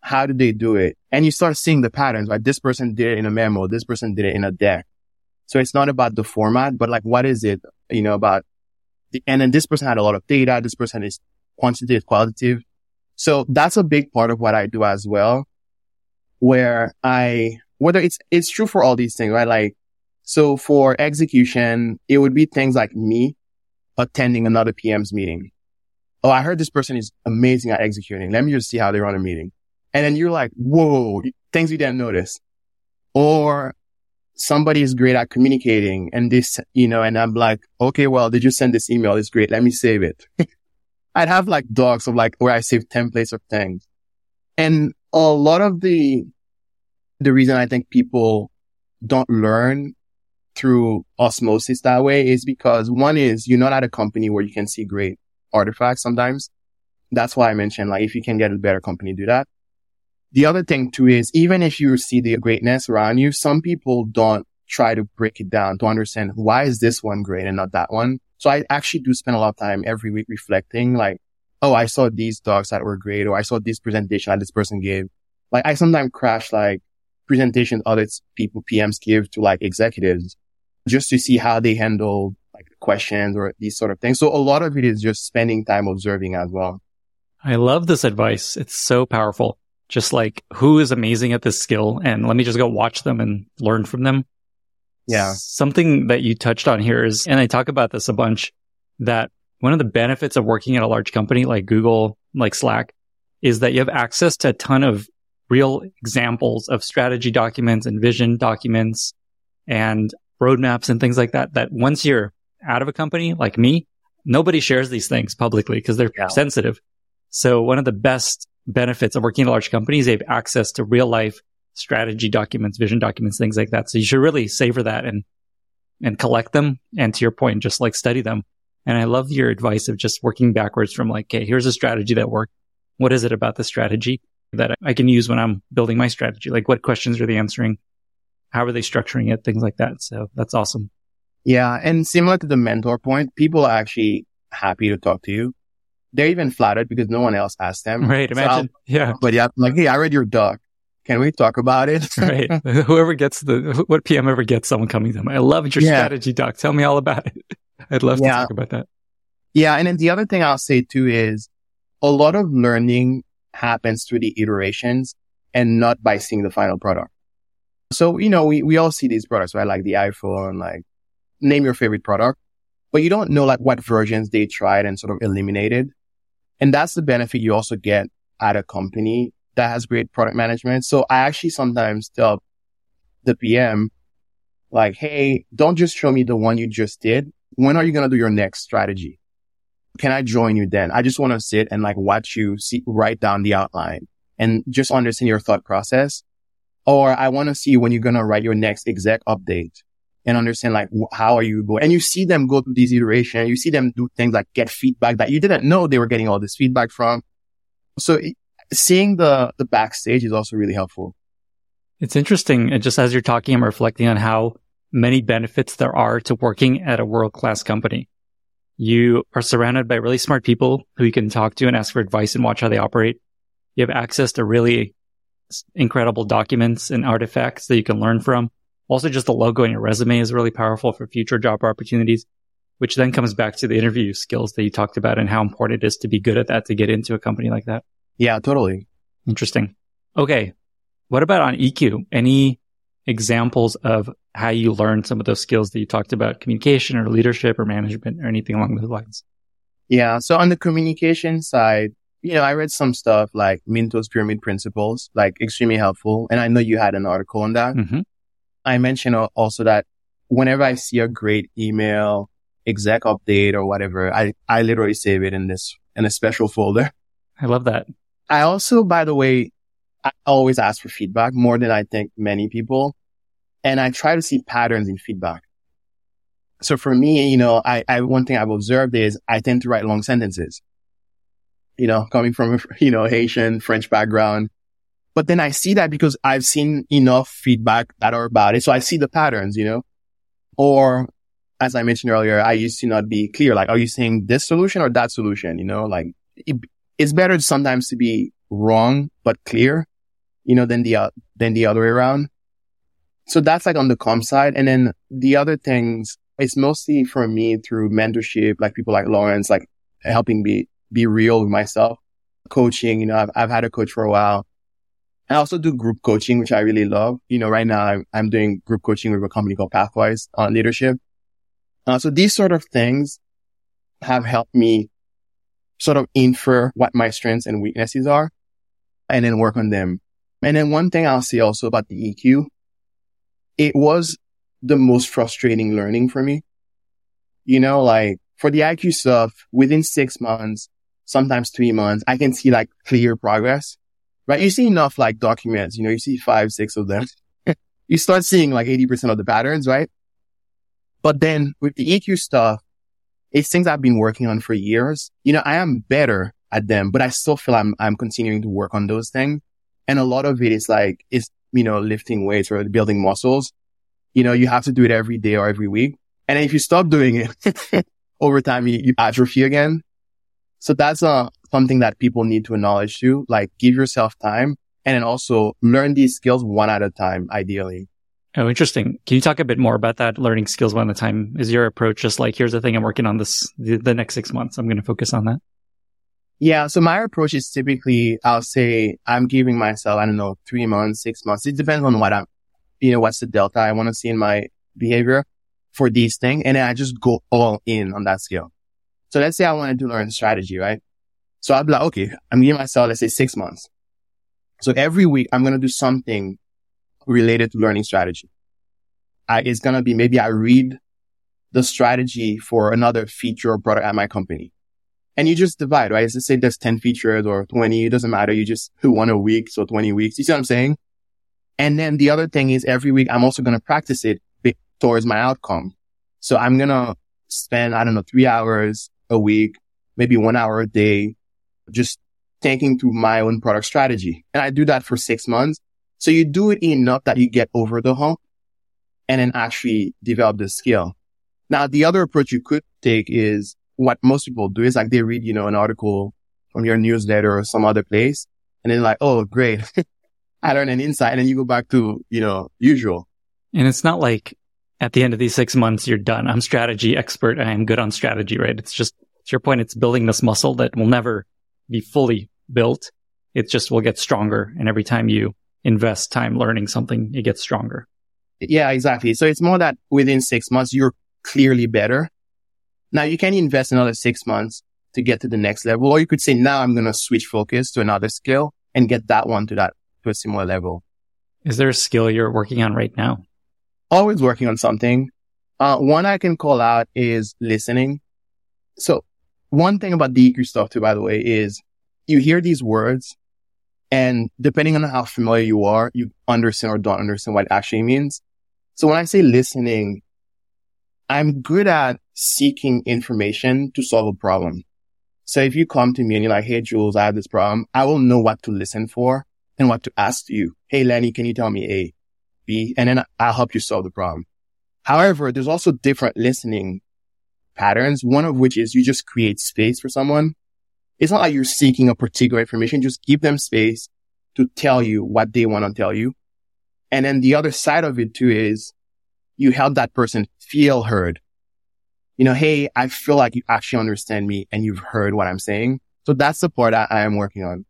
How did they do it? And you start seeing the patterns, right? This person did it in a memo. This person did it in a deck. So it's not about the format, but like, what is it, you know, about the, and then this person had a lot of data. This person is quantitative, qualitative. So that's a big part of what I do as well, where I, whether it's, it's true for all these things, right? Like, so for execution, it would be things like me attending another PM's meeting. Oh, I heard this person is amazing at executing. Let me just see how they run a meeting. And then you're like, whoa, things you didn't notice. Or somebody is great at communicating and this, you know, and I'm like, okay, well, did you send this email? It's great. Let me save it. I'd have like docs of like where I save templates of things. And a lot of the, the reason I think people don't learn through osmosis that way is because one is you're not at a company where you can see great artifacts sometimes. That's why I mentioned like if you can get a better company, do that. The other thing too is even if you see the greatness around you, some people don't try to break it down to understand why is this one great and not that one. So I actually do spend a lot of time every week reflecting like, oh, I saw these docs that were great or I saw this presentation that this person gave. Like I sometimes crash like presentations other people PMs give to like executives just to see how they handle like questions or these sort of things. So a lot of it is just spending time observing as well. I love this advice. It's so powerful. Just like who is amazing at this skill and let me just go watch them and learn from them. Yeah. Something that you touched on here is, and I talk about this a bunch, that one of the benefits of working at a large company like Google, like Slack, is that you have access to a ton of real examples of strategy documents and vision documents and roadmaps and things like that. That once you're out of a company like me, nobody shares these things publicly because they're yeah. sensitive. So one of the best benefits of working at a large company is they have access to real life strategy documents, vision documents, things like that. So you should really savor that and, and collect them. And to your point, just like study them. And I love your advice of just working backwards from like, okay, here's a strategy that worked. What is it about the strategy that I can use when I'm building my strategy? Like what questions are they answering? How are they structuring it? Things like that. So that's awesome. Yeah. And similar to the mentor point, people are actually happy to talk to you. They're even flattered because no one else asked them. Right. Imagine. So yeah. But yeah, like, Hey, I read your doc. Can we talk about it? right. Whoever gets the, what PM ever gets someone coming to them. I love your yeah. strategy doc. Tell me all about it. I'd love yeah. to talk about that. Yeah. And then the other thing I'll say too is a lot of learning happens through the iterations and not by seeing the final product. So, you know, we, we all see these products, right? Like the iPhone, like name your favorite product, but you don't know like what versions they tried and sort of eliminated. And that's the benefit you also get at a company that has great product management. So I actually sometimes tell the PM, like, Hey, don't just show me the one you just did. When are you going to do your next strategy? Can I join you then? I just want to sit and like watch you see, write down the outline and just understand your thought process. Or I want to see when you're going to write your next exec update. and understand like how are you going? And you see them go through these iterations. You see them do things like get feedback that you didn't know they were getting all this feedback from. So seeing the the backstage is also really helpful. It's interesting. And just as you're talking, I'm reflecting on how many benefits there are to working at a world class company. You are surrounded by really smart people who you can talk to and ask for advice and watch how they operate. You have access to really incredible documents and artifacts that you can learn from. Also, just the logo on your resume is really powerful for future job opportunities, which then comes back to the interview skills that you talked about and how important it is to be good at that to get into a company like that. Yeah, totally. Interesting. Okay. What about on EQ? Any examples of how you learned some of those skills that you talked about, communication or leadership or management or anything along those lines? Yeah. So on the communication side, you know, I read some stuff like Minto's pyramid principles, like extremely helpful. And I know you had an article on that. Mm-hmm. I mentioned also that whenever I see a great email, exec update or whatever, I, I literally save it in this, in a special folder. I love that. I also, by the way, I always ask for feedback more than I think many people. And I try to see patterns in feedback. So for me, you know, I, I, one thing I've observed is I tend to write long sentences, you know, coming from, you know, Haitian, French background. But then I see that because I've seen enough feedback that are about it. So I see the patterns, you know, or as I mentioned earlier, I used to not be clear. Like, are you saying this solution or that solution? You know, like it, it's better sometimes to be wrong, but clear, you know, than the, uh, than the other way around. So that's like on the com side. And then the other things, it's mostly for me through mentorship, like people like Lawrence, like helping me be real with myself. Coaching, you know, I've, I've had a coach for a while. I also do group coaching, which I really love. You know, right now I'm, I'm doing group coaching with a company called Pathwise on leadership. Uh, so these sort of things have helped me sort of infer what my strengths and weaknesses are and then work on them. And then one thing I'll say also about the EQ it was the most frustrating learning for me. You know, like for the IQ stuff, within six months, sometimes three months, I can see like clear progress, right? You see enough like documents, you know, you see five, six of them. you start seeing like 80% of the patterns, right? But then with the EQ stuff, it's things I've been working on for years. You know, I am better at them, but I still feel I'm, I'm continuing to work on those things. And a lot of it is like, it's you know, lifting weights or building muscles, you know, you have to do it every day or every week. And if you stop doing it over time, you, you atrophy again. So that's uh, something that people need to acknowledge too. Like give yourself time and then also learn these skills one at a time, ideally. Oh, interesting. Can you talk a bit more about that learning skills one at a time? Is your approach just like, here's the thing I'm working on this, the, the next six months. I'm going to focus on that. Yeah. So my approach is typically, I'll say I'm giving myself, I don't know, three months, six months. It depends on what I'm, you know, what's the delta I want to see in my behavior for these things. And then I just go all in on that skill. So let's say I wanted to learn strategy, right? So I'll be like, okay, I'm giving myself, let's say six months. So every week I'm going to do something related to learning strategy. I, it's going to be maybe I read the strategy for another feature or product at my company and you just divide, right? Let's say there's 10 features or 20. It doesn't matter. You just do one a week. So 20 weeks. You see what I'm saying? And then the other thing is every week I'm also going to practice it towards my outcome. So I'm going to spend, I don't know, three hours a week, maybe one hour a day, just thinking through my own product strategy. And I do that for six months. So you do it enough that you get over the hump and then actually develop the skill. Now, the other approach you could take is what most people do is like they read, you know, an article from your newsletter or some other place and then like, oh, great. I learned an insight and then you go back to, you know, usual. And it's not like at the end of these six months, you're done. I'm strategy expert. I am good on strategy, right? It's just, to your point, it's building this muscle that will never be fully built. It just will get stronger. And every time you invest time learning something, it gets stronger. Yeah, exactly. So it's more that within six months, you're clearly better now you can invest another six months to get to the next level, or you could say, now I'm going to switch focus to another skill and get that one to that, to a similar level. Is there a skill you're working on right now? Always working on something. Uh, one I can call out is listening. So one thing about the EQ stuff too, by the way, is you hear these words and depending on how familiar you are, you understand or don't understand what it actually means. So when I say listening, I'm good at seeking information to solve a problem. So if you come to me and you're like, Hey, Jules, I have this problem, I will know what to listen for and what to ask you. Hey, Lenny, can you tell me A, B? And then I'll help you solve the problem. However, there's also different listening patterns. One of which is you just create space for someone. It's not like you're seeking a particular information. Just give them space to tell you what they want to tell you. And then the other side of it too is you help that person feel heard. You know, Hey, I feel like you actually understand me and you've heard what I'm saying. So that's the part I, I am working on.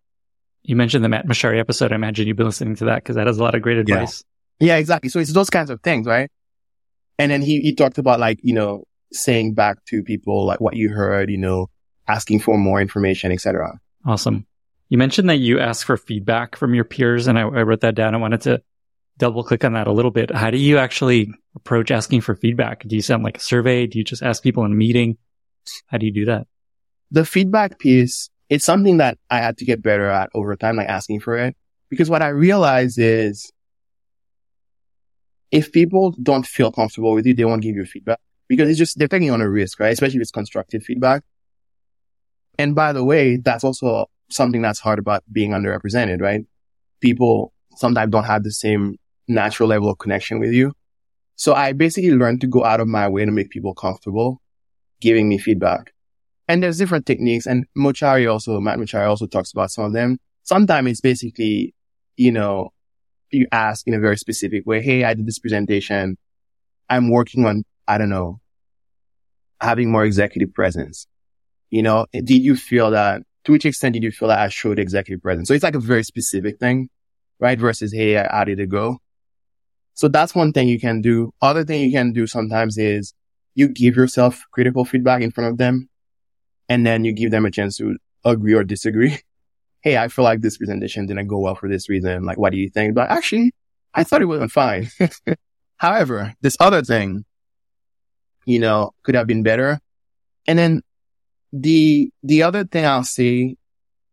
You mentioned the Matt Mochary episode. I imagine you've been listening to that because that has a lot of great advice. Yeah. yeah, exactly. So it's those kinds of things, right? And then he, he talked about like, you know, saying back to people like what you heard, you know, asking for more information, etc. Awesome. You mentioned that you ask for feedback from your peers, and I, I wrote that down. I wanted to double click on that a little bit. How do you actually approach asking for feedback? Do you send like a survey? Do you just ask people in a meeting? How do you do that? The feedback piece, it's something that I had to get better at over time, like asking for it. Because what I realized is if people don't feel comfortable with you, they won't give you feedback because it's just, they're taking on a risk, right? Especially if it's constructive feedback. And by the way, that's also something that's hard about being underrepresented, right? People sometimes don't have the same natural level of connection with you. So I basically learned to go out of my way to make people comfortable giving me feedback. And there's different techniques and Mochary also, Matt Mochary also talks about some of them. Sometimes it's basically, you know, you ask in a very specific way, Hey, I did this presentation. I'm working on, I don't know, having more executive presence. You know, did you feel that to which extent did you feel that I showed executive presence? So it's like a very specific thing, right? Versus, Hey, I added a go? So that's one thing you can do. Other thing you can do sometimes is you give yourself critical feedback in front of them and then you give them a chance to agree or disagree. hey, I feel like this presentation didn't go well for this reason. Like, what do you think? But actually, I thought it went fine. However, this other thing, you know, could have been better. And then the, the other thing I'll say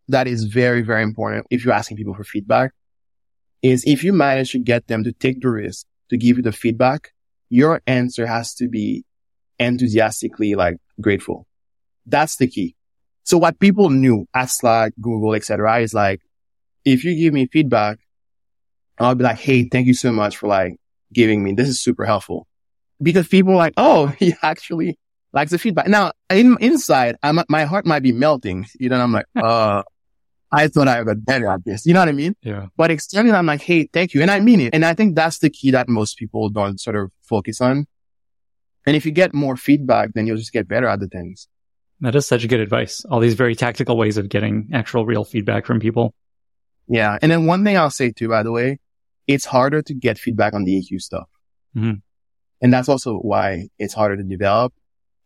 that is very, very important if you're asking people for feedback is if you manage to get them to take the risk to give you the feedback, your answer has to be enthusiastically like grateful. That's the key. So what people knew at Slack, Google, etc., is like, if you give me feedback, I'll be like, Hey, thank you so much for like giving me. This is super helpful because people are like, Oh, he actually likes the feedback. Now in, inside, I'm, my heart might be melting. You know, I'm like, uh, I thought I got better at this. You know what I mean? Yeah. But externally, I'm like, Hey, thank you. And I mean it. And I think that's the key that most people don't sort of focus on. And if you get more feedback, then you'll just get better at the things. That is such good advice. All these very tactical ways of getting actual real feedback from people. Yeah. And then one thing I'll say too, by the way, it's harder to get feedback on the EQ stuff. Mm-hmm. And that's also why it's harder to develop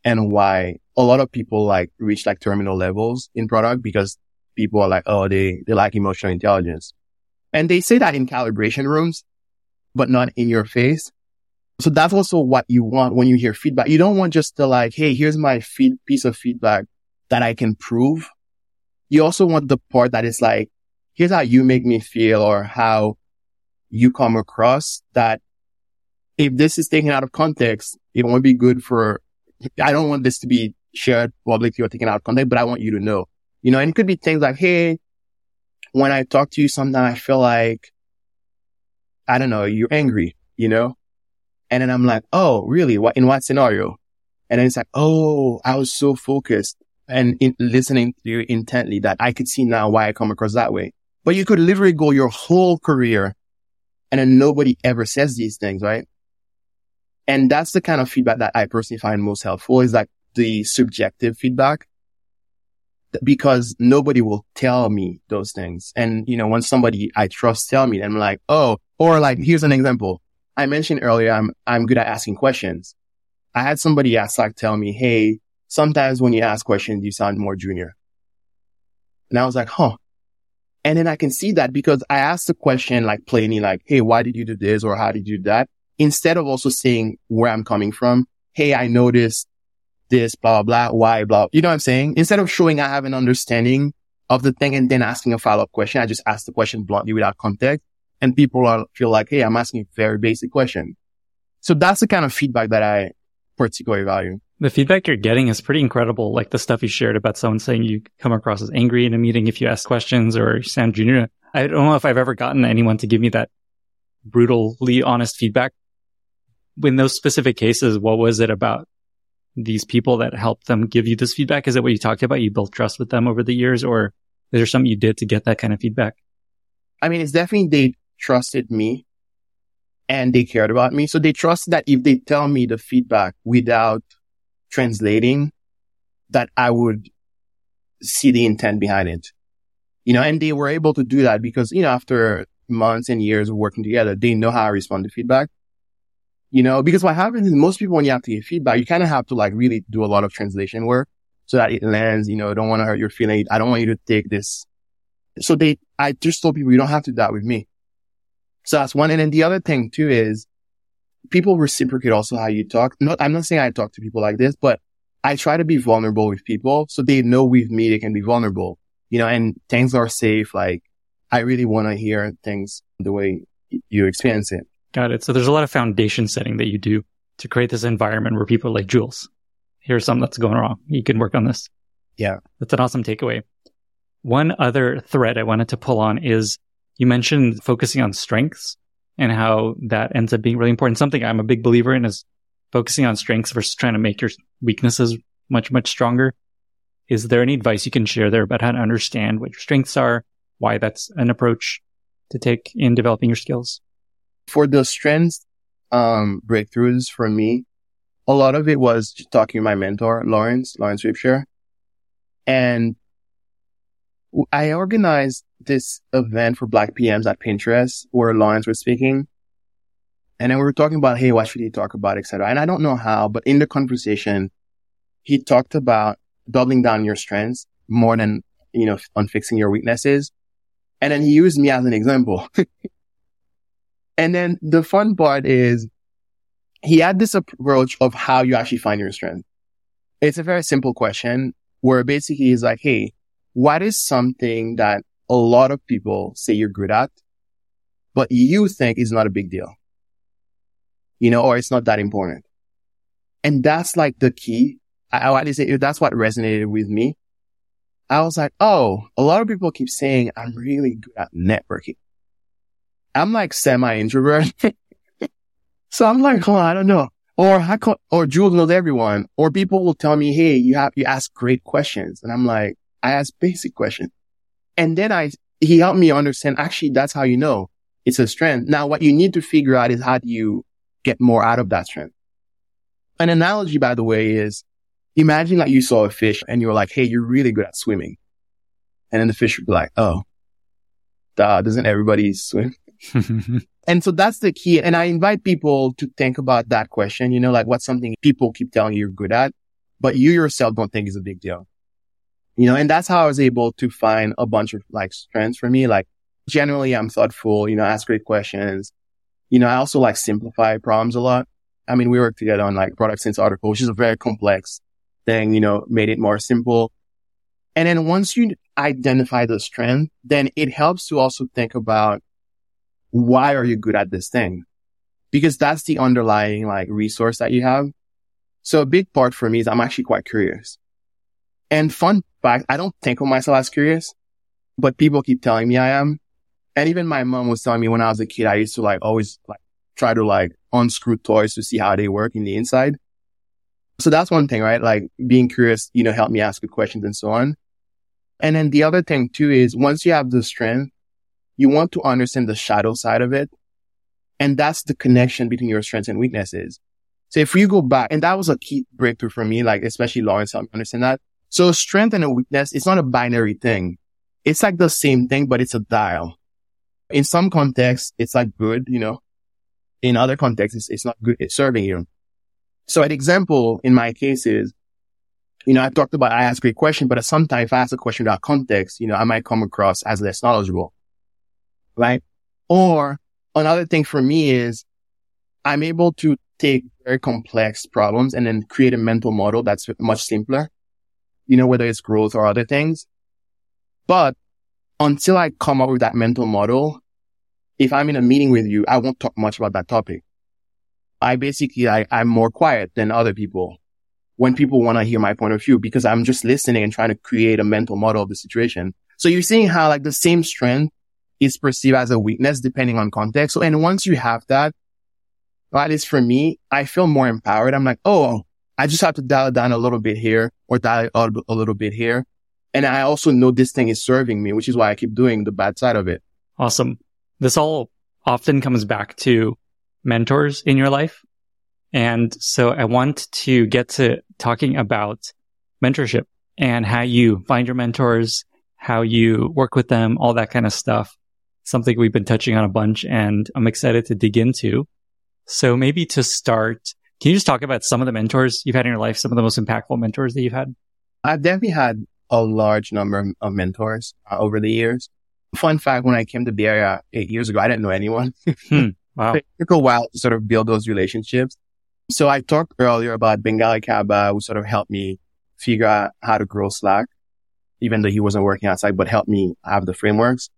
and why a lot of people like reach like terminal levels in product because people are like, Oh, they, they lack emotional intelligence. And they say that in calibration rooms, but not in your face. So that's also what you want when you hear feedback. You don't want just to like, Hey, here's my feed, piece of feedback that I can prove. You also want the part that is like, here's how you make me feel or how you come across that if this is taken out of context, it won't be good for, I don't want this to be shared publicly or taken out of context, but I want you to know, you know, and it could be things like, Hey, when I talk to you, sometimes I feel like, I don't know, you're angry, you know, and then I'm like, oh, really? What, in what scenario? And then it's like, oh, I was so focused and in listening to you intently that I could see now why I come across that way. But you could literally go your whole career and then nobody ever says these things, right? And that's the kind of feedback that I personally find most helpful is like the subjective feedback because nobody will tell me those things. And, you know, when somebody I trust tell me, I'm like, oh, or like, here's an example. I mentioned earlier, I'm, I'm good at asking questions. I had somebody ask, like, tell me, Hey, sometimes when you ask questions, you sound more junior. And I was like, huh. And then I can see that because I asked the question like plainly, like, Hey, why did you do this? Or how did you do that? Instead of also saying where I'm coming from. Hey, I noticed this, blah, blah, blah, why, blah. You know what I'm saying? Instead of showing I have an understanding of the thing and then asking a follow-up question, I just ask the question bluntly without context and people are, feel like, Hey, I'm asking a very basic question. So that's the kind of feedback that I particularly value. The feedback you're getting is pretty incredible. Like the stuff you shared about someone saying you come across as angry in a meeting if you ask questions or sound junior. I don't know if I've ever gotten anyone to give me that brutally honest feedback. In those specific cases, what was it about these people that helped them give you this feedback? Is it what you talked about? You built trust with them over the years or is there something you did to get that kind of feedback? I mean, it's definitely they trusted me and they cared about me. So they trust that if they tell me the feedback without translating, that I would see the intent behind it. You know, and they were able to do that because, you know, after months and years of working together, they know how I respond to feedback. You know, because what happens is most people, when you have to give feedback, you kind of have to like really do a lot of translation work so that it lands, you know, don't want to hurt your feelings. I don't want you to take this. So they, I just told people you don't have to do that with me. So that's one. And then the other thing too is people reciprocate also how you talk. Not, I'm not saying I talk to people like this, but I try to be vulnerable with people so they know with me they can be vulnerable, you know, and things are safe. Like I really want to hear things the way you experience it. Got it. So there's a lot of foundation setting that you do to create this environment where people are like, Jules, here's something that's going wrong. You can work on this. Yeah. That's an awesome takeaway. One other thread I wanted to pull on is you mentioned focusing on strengths and how that ends up being really important. Something I'm a big believer in is focusing on strengths versus trying to make your weaknesses much, much stronger. Is there any advice you can share there about how to understand what your strengths are, why that's an approach to take in developing your skills? For the strengths um, breakthroughs for me, a lot of it was talking to my mentor, Lawrence, Lawrence Ripsher. And I organized this event for black PMs at Pinterest where Lawrence was speaking. And then we were talking about, hey, what should he talk about, etc. And I don't know how, but in the conversation, he talked about doubling down your strengths more than, you know, on fixing your weaknesses. And then he used me as an example. and then the fun part is he had this approach of how you actually find your strength. It's a very simple question where basically he's like, Hey, what is something that a lot of people say you're good at, but you think is not a big deal? You know, or it's not that important. And that's like the key. I, I say that's what resonated with me. I was like, oh, a lot of people keep saying I'm really good at networking. I'm like semi introvert. so I'm like, oh, I don't know. Or I call, or Jules knows everyone. Or people will tell me, Hey, you have, you ask great questions. And I'm like, I ask basic questions. And then I, he helped me understand actually that's how you know it's a strength. Now what you need to figure out is how do you get more out of that strength? An analogy, by the way, is imagine like you saw a fish and you were like, Hey, you're really good at swimming. And then the fish would be like, Oh, duh, doesn't everybody swim? and so that's the key. And I invite people to think about that question, you know, like what's something people keep telling you you're good at, but you yourself don't think is a big deal you know, and that's how I was able to find a bunch of like strengths for me. Like generally I'm thoughtful, you know, ask great questions. You know, I also like simplify problems a lot. I mean, we worked together on like product sense article, which is a very complex thing, you know, made it more simple. And then once you identify the strength, then it helps to also think about why are you good at this thing? Because that's the underlying like resource that you have. So a big part for me is I'm actually quite curious. And fun fact, I don't think of myself as curious, but people keep telling me I am. And even my mom was telling me when I was a kid, I used to like always like try to like unscrew toys to see how they work in the inside. So that's one thing, right? Like being curious, you know, help me ask good questions and so on. And then the other thing too is once you have the strength, you want to understand the shadow side of it. And that's the connection between your strengths and weaknesses. So if you go back, and that was a key breakthrough for me, like especially Lawrence helped me understand that. So strength and a weakness, it's not a binary thing. It's like the same thing, but it's a dial. In some contexts, it's like good, you know. In other contexts, it's, it's not good. It's serving you. So an example in my case is, you know, I talked about I ask great question, but sometimes if I ask a question without context, you know, I might come across as less knowledgeable. Right? Or another thing for me is I'm able to take very complex problems and then create a mental model that's much simpler you know, whether it's growth or other things. But until I come up with that mental model, if I'm in a meeting with you, I won't talk much about that topic. I basically, I, I'm more quiet than other people when people want to hear my point of view because I'm just listening and trying to create a mental model of the situation. So you're seeing how like the same strength is perceived as a weakness depending on context. So, and once you have that, at least for me, I feel more empowered. I'm like, oh, I just have to dial it down a little bit here or dial it up a little bit here. And I also know this thing is serving me, which is why I keep doing the bad side of it. Awesome. This all often comes back to mentors in your life. And so I want to get to talking about mentorship and how you find your mentors, how you work with them, all that kind of stuff. Something we've been touching on a bunch and I'm excited to dig into. So maybe to start, can you just talk about some of the mentors you've had in your life, some of the most impactful mentors that you've had? I've definitely had a large number of mentors uh, over the years. Fun fact, when I came to the area eight years ago, I didn't know anyone. hmm. Wow. It took a while to sort of build those relationships. So I talked earlier about Bangaly Kaba, who sort of helped me figure out how to grow Slack, even though he wasn't working outside, but helped me have the frameworks.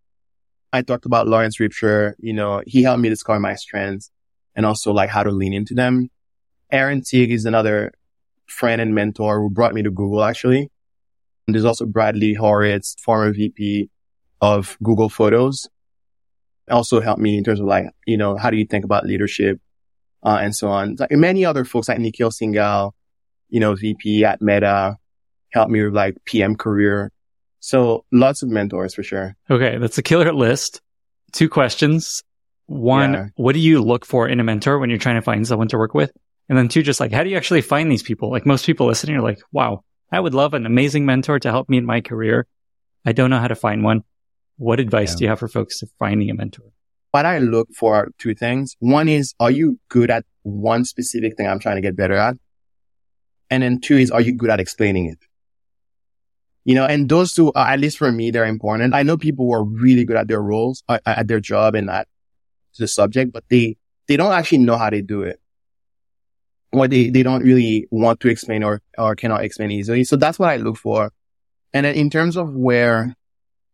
I talked about Lawrence Ripsher. You know, he helped me discover my strengths and also like how to lean into them. Aaron Teague is another friend and mentor who brought me to Google actually. And there's also Bradley Horowitz, former VP of Google Photos. Also helped me in terms of like, you know, how do you think about leadership, uh, and so on. Like many other folks like Nikhil Singhal, you know, VP at Meta, helped me with like PM career. So lots of mentors for sure. Okay. That's a killer list. Two questions. One, yeah. what do you look for in a mentor when you're trying to find someone to work with? And then two, just like, how do you actually find these people? Like most people listening are like, wow, I would love an amazing mentor to help me in my career. I don't know how to find one. What advice yeah. do you have for folks to finding a mentor? What I look for are two things. One is, are you good at one specific thing I'm trying to get better at? And then two is, are you good at explaining it? You know, and those two, uh, at least for me, they're important. I know people who are really good at their roles, uh, at their job and at the subject, but they, they don't actually know how they do it. Or they, they don't really want to explain or, or cannot explain easily. So that's what I look for. And in terms of where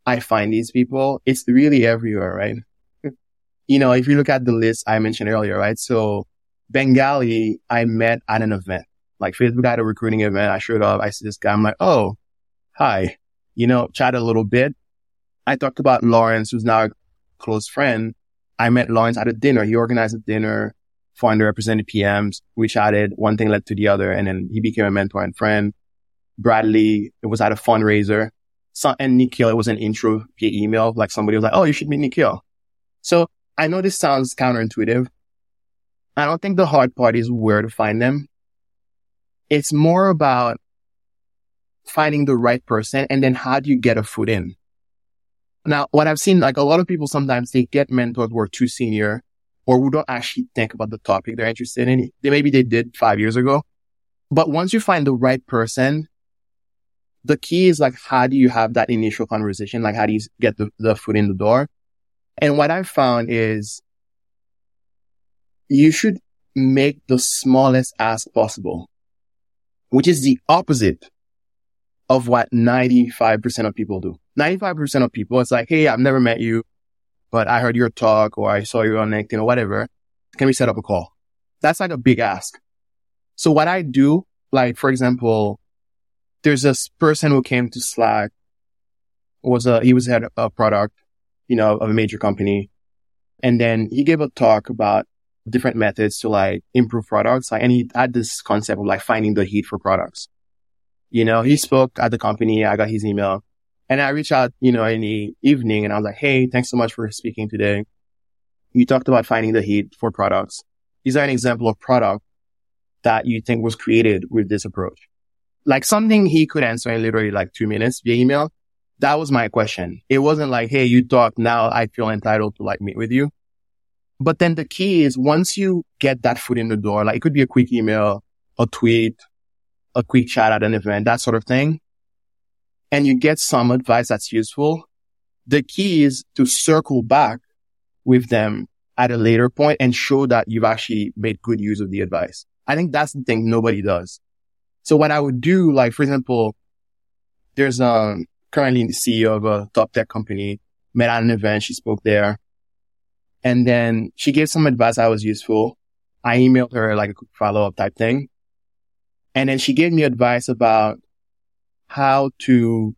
I find these people, it's really everywhere, right? you know, if you look at the list I mentioned earlier, right? So Bangaly, I met at an event, like Facebook had a recruiting event. I showed up. I see this guy. I'm like, Oh, hi, you know, chat a little bit. I talked about Lawrence, who's now a close friend. I met Lawrence at a dinner. He organized a dinner for underrepresented PMs. We chatted. One thing led to the other. And then he became a mentor and friend. Bradley, it was at a fundraiser. So, and Nikhil, it was an intro via email. Like somebody was like, Oh, you should meet Nikhil. So I know this sounds counterintuitive. I don't think the hard part is where to find them. It's more about finding the right person and then how do you get a foot in? Now, what I've seen, like a lot of people sometimes they get mentors who are too senior or who don't actually think about the topic they're interested in. They, maybe they did five years ago. But once you find the right person, the key is like, how do you have that initial conversation? Like, how do you get the, the foot in the door? And what I've found is you should make the smallest ask possible, which is the opposite of what 95% of people do. 95% of people, it's like, Hey, I've never met you, but I heard your talk or I saw you on LinkedIn or whatever. Can we set up a call? That's like a big ask. So what I do, like, for example, there's this person who came to Slack was a, he was head of product, you know, of a major company. And then he gave a talk about different methods to like improve products. Like, and he had this concept of like finding the heat for products. You know, he spoke at the company. I got his email. And I reached out, you know, in the evening and I was like, Hey, thanks so much for speaking today. You talked about finding the heat for products. Is there an example of product that you think was created with this approach? Like something he could answer in literally like two minutes via email. That was my question. It wasn't like, Hey, you talk now. I feel entitled to like meet with you. But then the key is once you get that foot in the door, like it could be a quick email, a tweet, a quick chat at an event, that sort of thing and you get some advice that's useful, the key is to circle back with them at a later point and show that you've actually made good use of the advice. I think that's the thing nobody does. So what I would do, like, for example, there's, um, currently the CEO of a top tech company, met at an event. She spoke there and then she gave some advice that was useful. I emailed her like a quick follow up type thing. And then she gave me advice about how to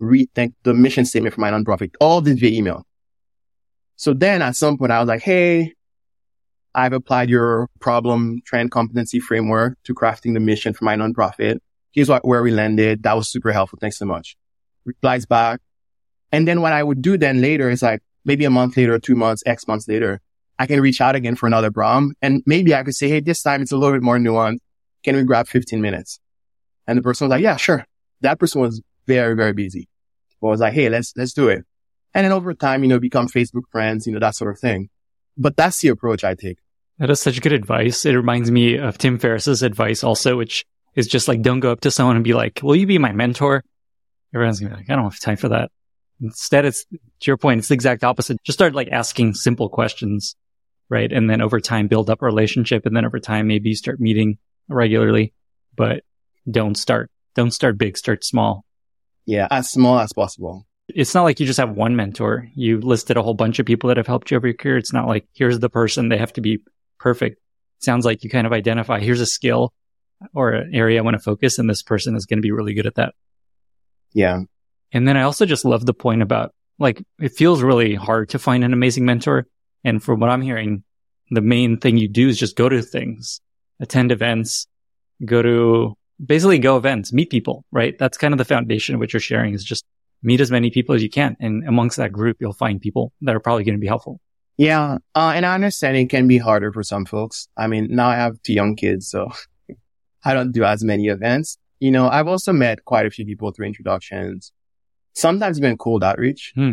rethink the mission statement for my nonprofit, all this via email. So then at some point I was like, Hey, I've applied your problem trend competency framework to crafting the mission for my nonprofit. Here's what, where we landed. That was super helpful. Thanks so much. Replies back. And then what I would do then later is like maybe a month later, two months, X months later, I can reach out again for another problem. And maybe I could say, Hey, this time it's a little bit more nuanced. Can we grab 15 minutes? And the person was like, yeah, sure. That person was very, very busy. But I was like, Hey, let's, let's do it. And then over time, you know, become Facebook friends, you know, that sort of thing. But that's the approach I take. That is such good advice. It reminds me of Tim Ferriss's advice also, which is just like, don't go up to someone and be like, will you be my mentor? Everyone's gonna be like, I don't have time for that. Instead, it's to your point, it's the exact opposite. Just start like asking simple questions, right? And then over time, build up a relationship. And then over time, maybe you start meeting regularly, but don't start, don't start big, start small. Yeah. As small as possible. It's not like you just have one mentor. You listed a whole bunch of people that have helped you over your career. It's not like here's the person. They have to be perfect. It sounds like you kind of identify here's a skill or an area I want to focus and this person is going to be really good at that. Yeah. And then I also just love the point about like, it feels really hard to find an amazing mentor. And from what I'm hearing, the main thing you do is just go to things, attend events, go to basically go events, meet people, right? That's kind of the foundation of what you're sharing is just meet as many people as you can. And amongst that group, you'll find people that are probably going to be helpful. Yeah. Uh, and I understand it can be harder for some folks. I mean, now I have two young kids, so I don't do as many events. You know, I've also met quite a few people through introductions sometimes even cold outreach. Hmm.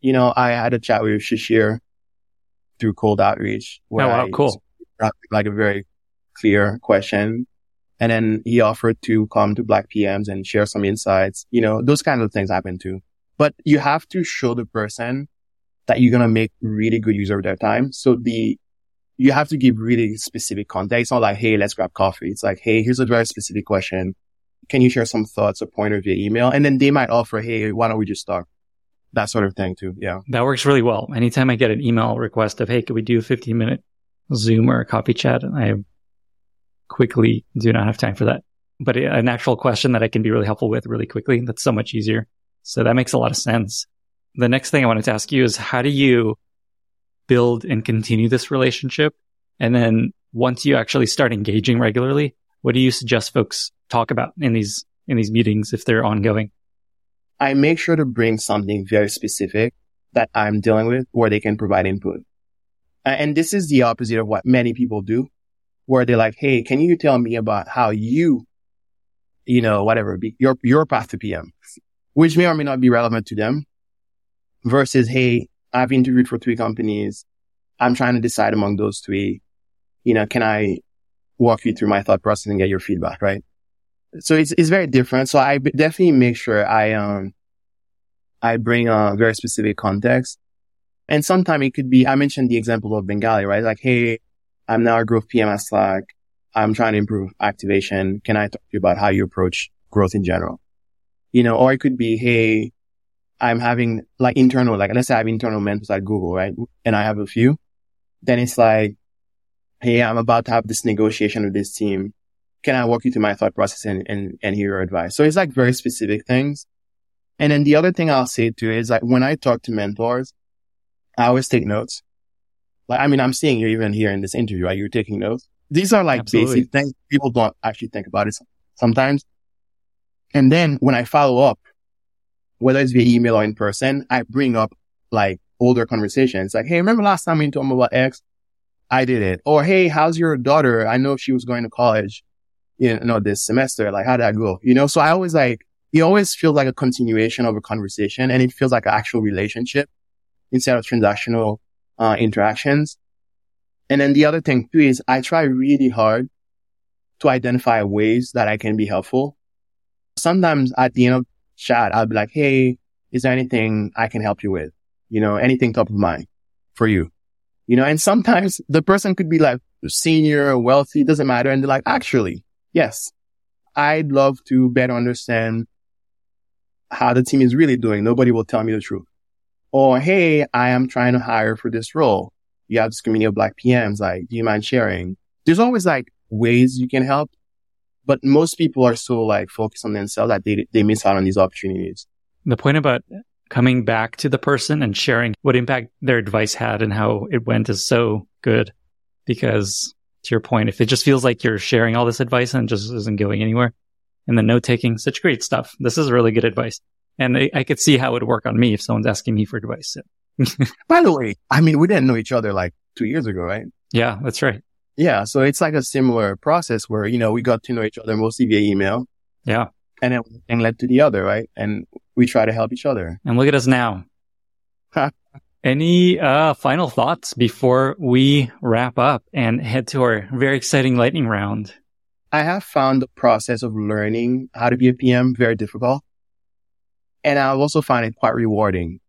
You know, I had a chat with Shishir through cold outreach. Where oh, wow, I cool. Like a very clear question. And then he offered to come to Black PMs and share some insights. You know, those kinds of things happen too. But you have to show the person that you're going to make really good use of their time. So the, you have to give really specific context. It's not like, Hey, let's grab coffee. It's like, Hey, here's a very specific question can you share some thoughts or pointers via email? And then they might offer, Hey, why don't we just talk? That sort of thing too. Yeah. That works really well. Anytime I get an email request of, Hey, could we do a 15 minute Zoom or a coffee chat? I quickly do not have time for that. But an actual question that I can be really helpful with really quickly, that's so much easier. So that makes a lot of sense. The next thing I wanted to ask you is how do you build and continue this relationship? And then once you actually start engaging regularly, what do you suggest folks talk about in these in these meetings if they're ongoing? I make sure to bring something very specific that I'm dealing with where they can provide input. And this is the opposite of what many people do, where they're like, Hey, can you tell me about how you, you know, whatever, your, your path to PM, which may or may not be relevant to them versus, Hey, I've interviewed for three companies. I'm trying to decide among those three. You know, can I walk you through my thought process and get your feedback? Right. So it's, it's very different. So I definitely make sure I, um, I bring a very specific context. And sometimes it could be, I mentioned the example of Bangaly, right? Like, Hey, I'm now a growth PM at Slack. I'm trying to improve activation. Can I talk to you about how you approach growth in general? You know, or it could be, Hey, I'm having like internal, like let's say I have internal mentors at Google, right? And I have a few. Then it's like, Hey, I'm about to have this negotiation with this team can I walk you through my thought process and, and, and hear your advice? So it's like very specific things. And then the other thing I'll say too is like when I talk to mentors, I always take notes. Like, I mean, I'm seeing you even here in this interview, right? You're taking notes. These are like Absolutely. basic things. People don't actually think about it sometimes. And then when I follow up, whether it's via email or in person, I bring up like older conversations. Like, Hey, remember last time we me about X? I did it. Or, Hey, how's your daughter? I know she was going to college you know, this semester? Like, how did I go? You know, so I always like, it always feels like a continuation of a conversation and it feels like an actual relationship instead of transactional, uh, interactions. And then the other thing too is I try really hard to identify ways that I can be helpful. Sometimes at the end of chat, I'll be like, Hey, is there anything I can help you with? You know, anything top of mind for you? You know, and sometimes the person could be like senior, or wealthy, doesn't matter. And they're like, actually, yes, I'd love to better understand how the team is really doing. Nobody will tell me the truth. Or, hey, I am trying to hire for this role. you have this community of black PMs. Like, do you mind sharing? There's always like ways you can help, but most people are so like focused on themselves that they, they miss out on these opportunities. The point about coming back to the person and sharing what impact their advice had and how it went is so good because to your point, if it just feels like you're sharing all this advice and just isn't going anywhere and the note taking, such great stuff. This is really good advice. And I, I, could see how it would work on me if someone's asking me for advice. By the way, I mean, we didn't know each other like two years ago, right? Yeah, that's right. Yeah. So it's like a similar process where, you know, we got to know each other mostly via email. Yeah. And then one thing led to the other, right? And we try to help each other. And look at us now. Any uh, final thoughts before we wrap up and head to our very exciting lightning round? I have found the process of learning how to be a PM very difficult. And I've also find it quite rewarding.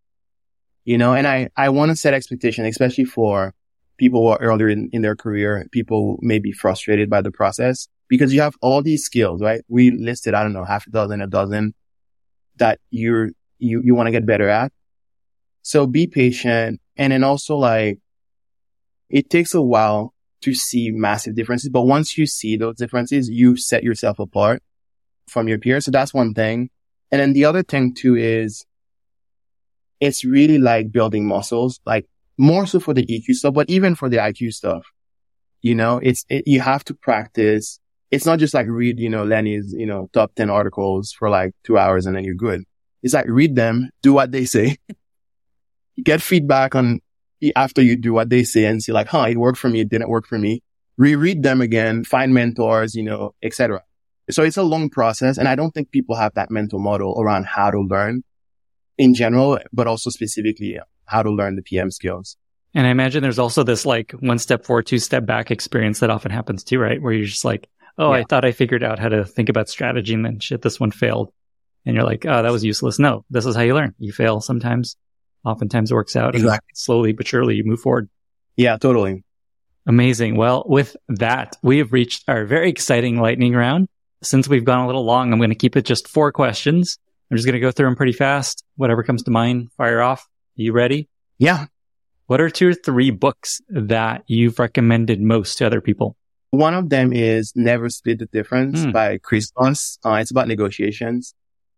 You know, and I, I want to set expectation, especially for people who are earlier in, in their career, people may be frustrated by the process because you have all these skills, right? We listed, I don't know, half a dozen, a dozen that you're, you, you want to get better at. So be patient. And then also like, it takes a while to see massive differences, but once you see those differences, you set yourself apart from your peers. So that's one thing. And then the other thing too is it's really like building muscles, like more so for the EQ stuff, but even for the IQ stuff, you know, it's, it, you have to practice. It's not just like read, you know, Lenny's, you know, top 10 articles for like two hours and then you're good. It's like read them, do what they say, get feedback on after you do what they say and see like, huh, it worked for me. It didn't work for me. Reread them again, find mentors, you know, etc. So it's a long process. And I don't think people have that mental model around how to learn in general, but also specifically how to learn the PM skills. And I imagine there's also this like one step forward, two step back experience that often happens too, right? Where you're just like, oh, yeah. I thought I figured out how to think about strategy and then shit, this one failed. And you're like, oh, that was useless. No, this is how you learn. You fail sometimes. Oftentimes it works out. Exactly. slowly but surely you move forward. Yeah, totally. Amazing. Well, with that, we have reached our very exciting lightning round. Since we've gone a little long, I'm going to keep it just four questions. I'm just going to go through them pretty fast. Whatever comes to mind, fire off. Are you ready? Yeah. What are two or three books that you've recommended most to other people? One of them is Never Split the Difference mm. by Chris Voss. Uh, it's about negotiations.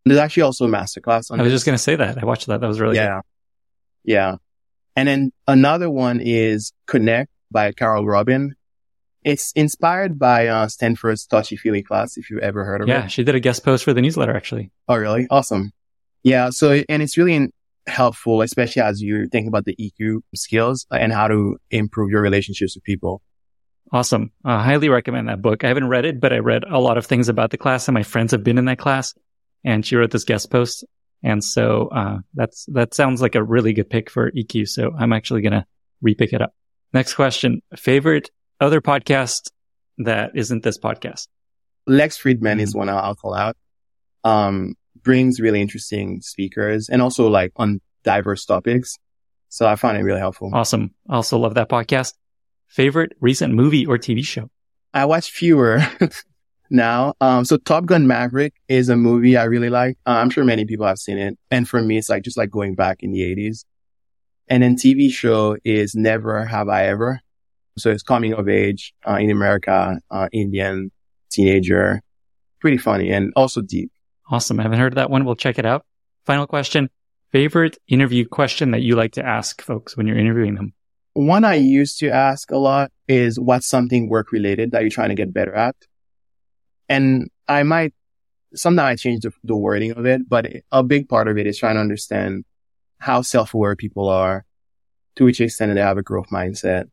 There's actually also a masterclass on I was this. just going to say that. I watched that. That was really yeah. Good. Yeah. And then another one is Connect by Carole Robin. It's inspired by uh, Stanford's Touchy Feely class, if you've ever heard of yeah, it. Yeah, she did a guest post for the newsletter, actually. Oh, really? Awesome. Yeah. So, and it's really helpful, especially as you're thinking about the EQ skills and how to improve your relationships with people. Awesome. I highly recommend that book. I haven't read it, but I read a lot of things about the class and my friends have been in that class and she wrote this guest post and so, uh, that's, that sounds like a really good pick for EQ. So I'm actually going to repick it up. Next question. Favorite other podcast that isn't this podcast? Lex Fridman is one I'll call out. Um, brings really interesting speakers and also like on diverse topics. So I find it really helpful. Awesome. I Also love that podcast. Favorite recent movie or TV show? I watch fewer. now. Um, so Top Gun Maverick is a movie I really like. Uh, I'm sure many people have seen it. And for me, it's like just like going back in the 80s. And then TV show is Never Have I Ever. So it's coming of age uh, in America, uh, Indian teenager. Pretty funny and also deep. Awesome. I haven't heard of that one. We'll check it out. Final question. Favorite interview question that you like to ask folks when you're interviewing them? One I used to ask a lot is what's something work related that you're trying to get better at? And I might, sometimes I change the, the wording of it, but a big part of it is trying to understand how self-aware people are, to which extent they have a growth mindset,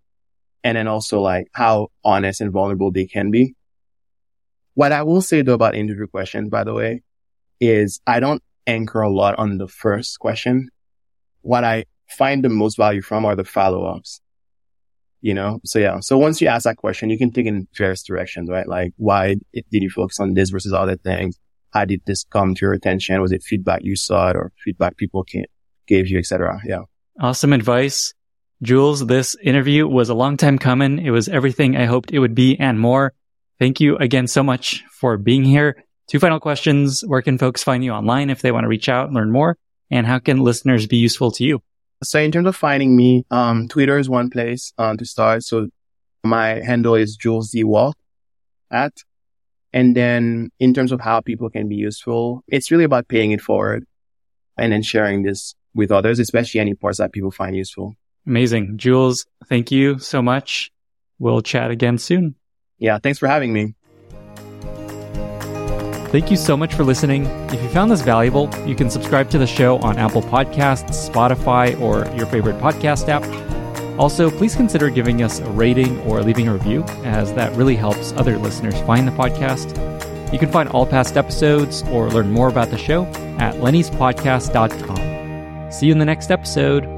and then also like how honest and vulnerable they can be. What I will say though about interview questions, by the way, is I don't anchor a lot on the first question. What I find the most value from are the follow-ups you know? So yeah. So once you ask that question, you can take in various directions, right? Like why did you focus on this versus other things? How did this come to your attention? Was it feedback you saw it or feedback people gave you, etc.? Yeah. Awesome advice. Jules, this interview was a long time coming. It was everything I hoped it would be and more. Thank you again so much for being here. Two final questions. Where can folks find you online if they want to reach out and learn more? And how can listeners be useful to you? So in terms of finding me, um, Twitter is one place um, to start. So my handle is Jules D. Walt at. And then in terms of how people can be useful, it's really about paying it forward and then sharing this with others, especially any parts that people find useful. Amazing. Jules, thank you so much. We'll chat again soon. Yeah. Thanks for having me. Thank you so much for listening. If you found this valuable, you can subscribe to the show on Apple Podcasts, Spotify, or your favorite podcast app. Also, please consider giving us a rating or leaving a review, as that really helps other listeners find the podcast. You can find all past episodes or learn more about the show at lennyspodcast.com. See you in the next episode.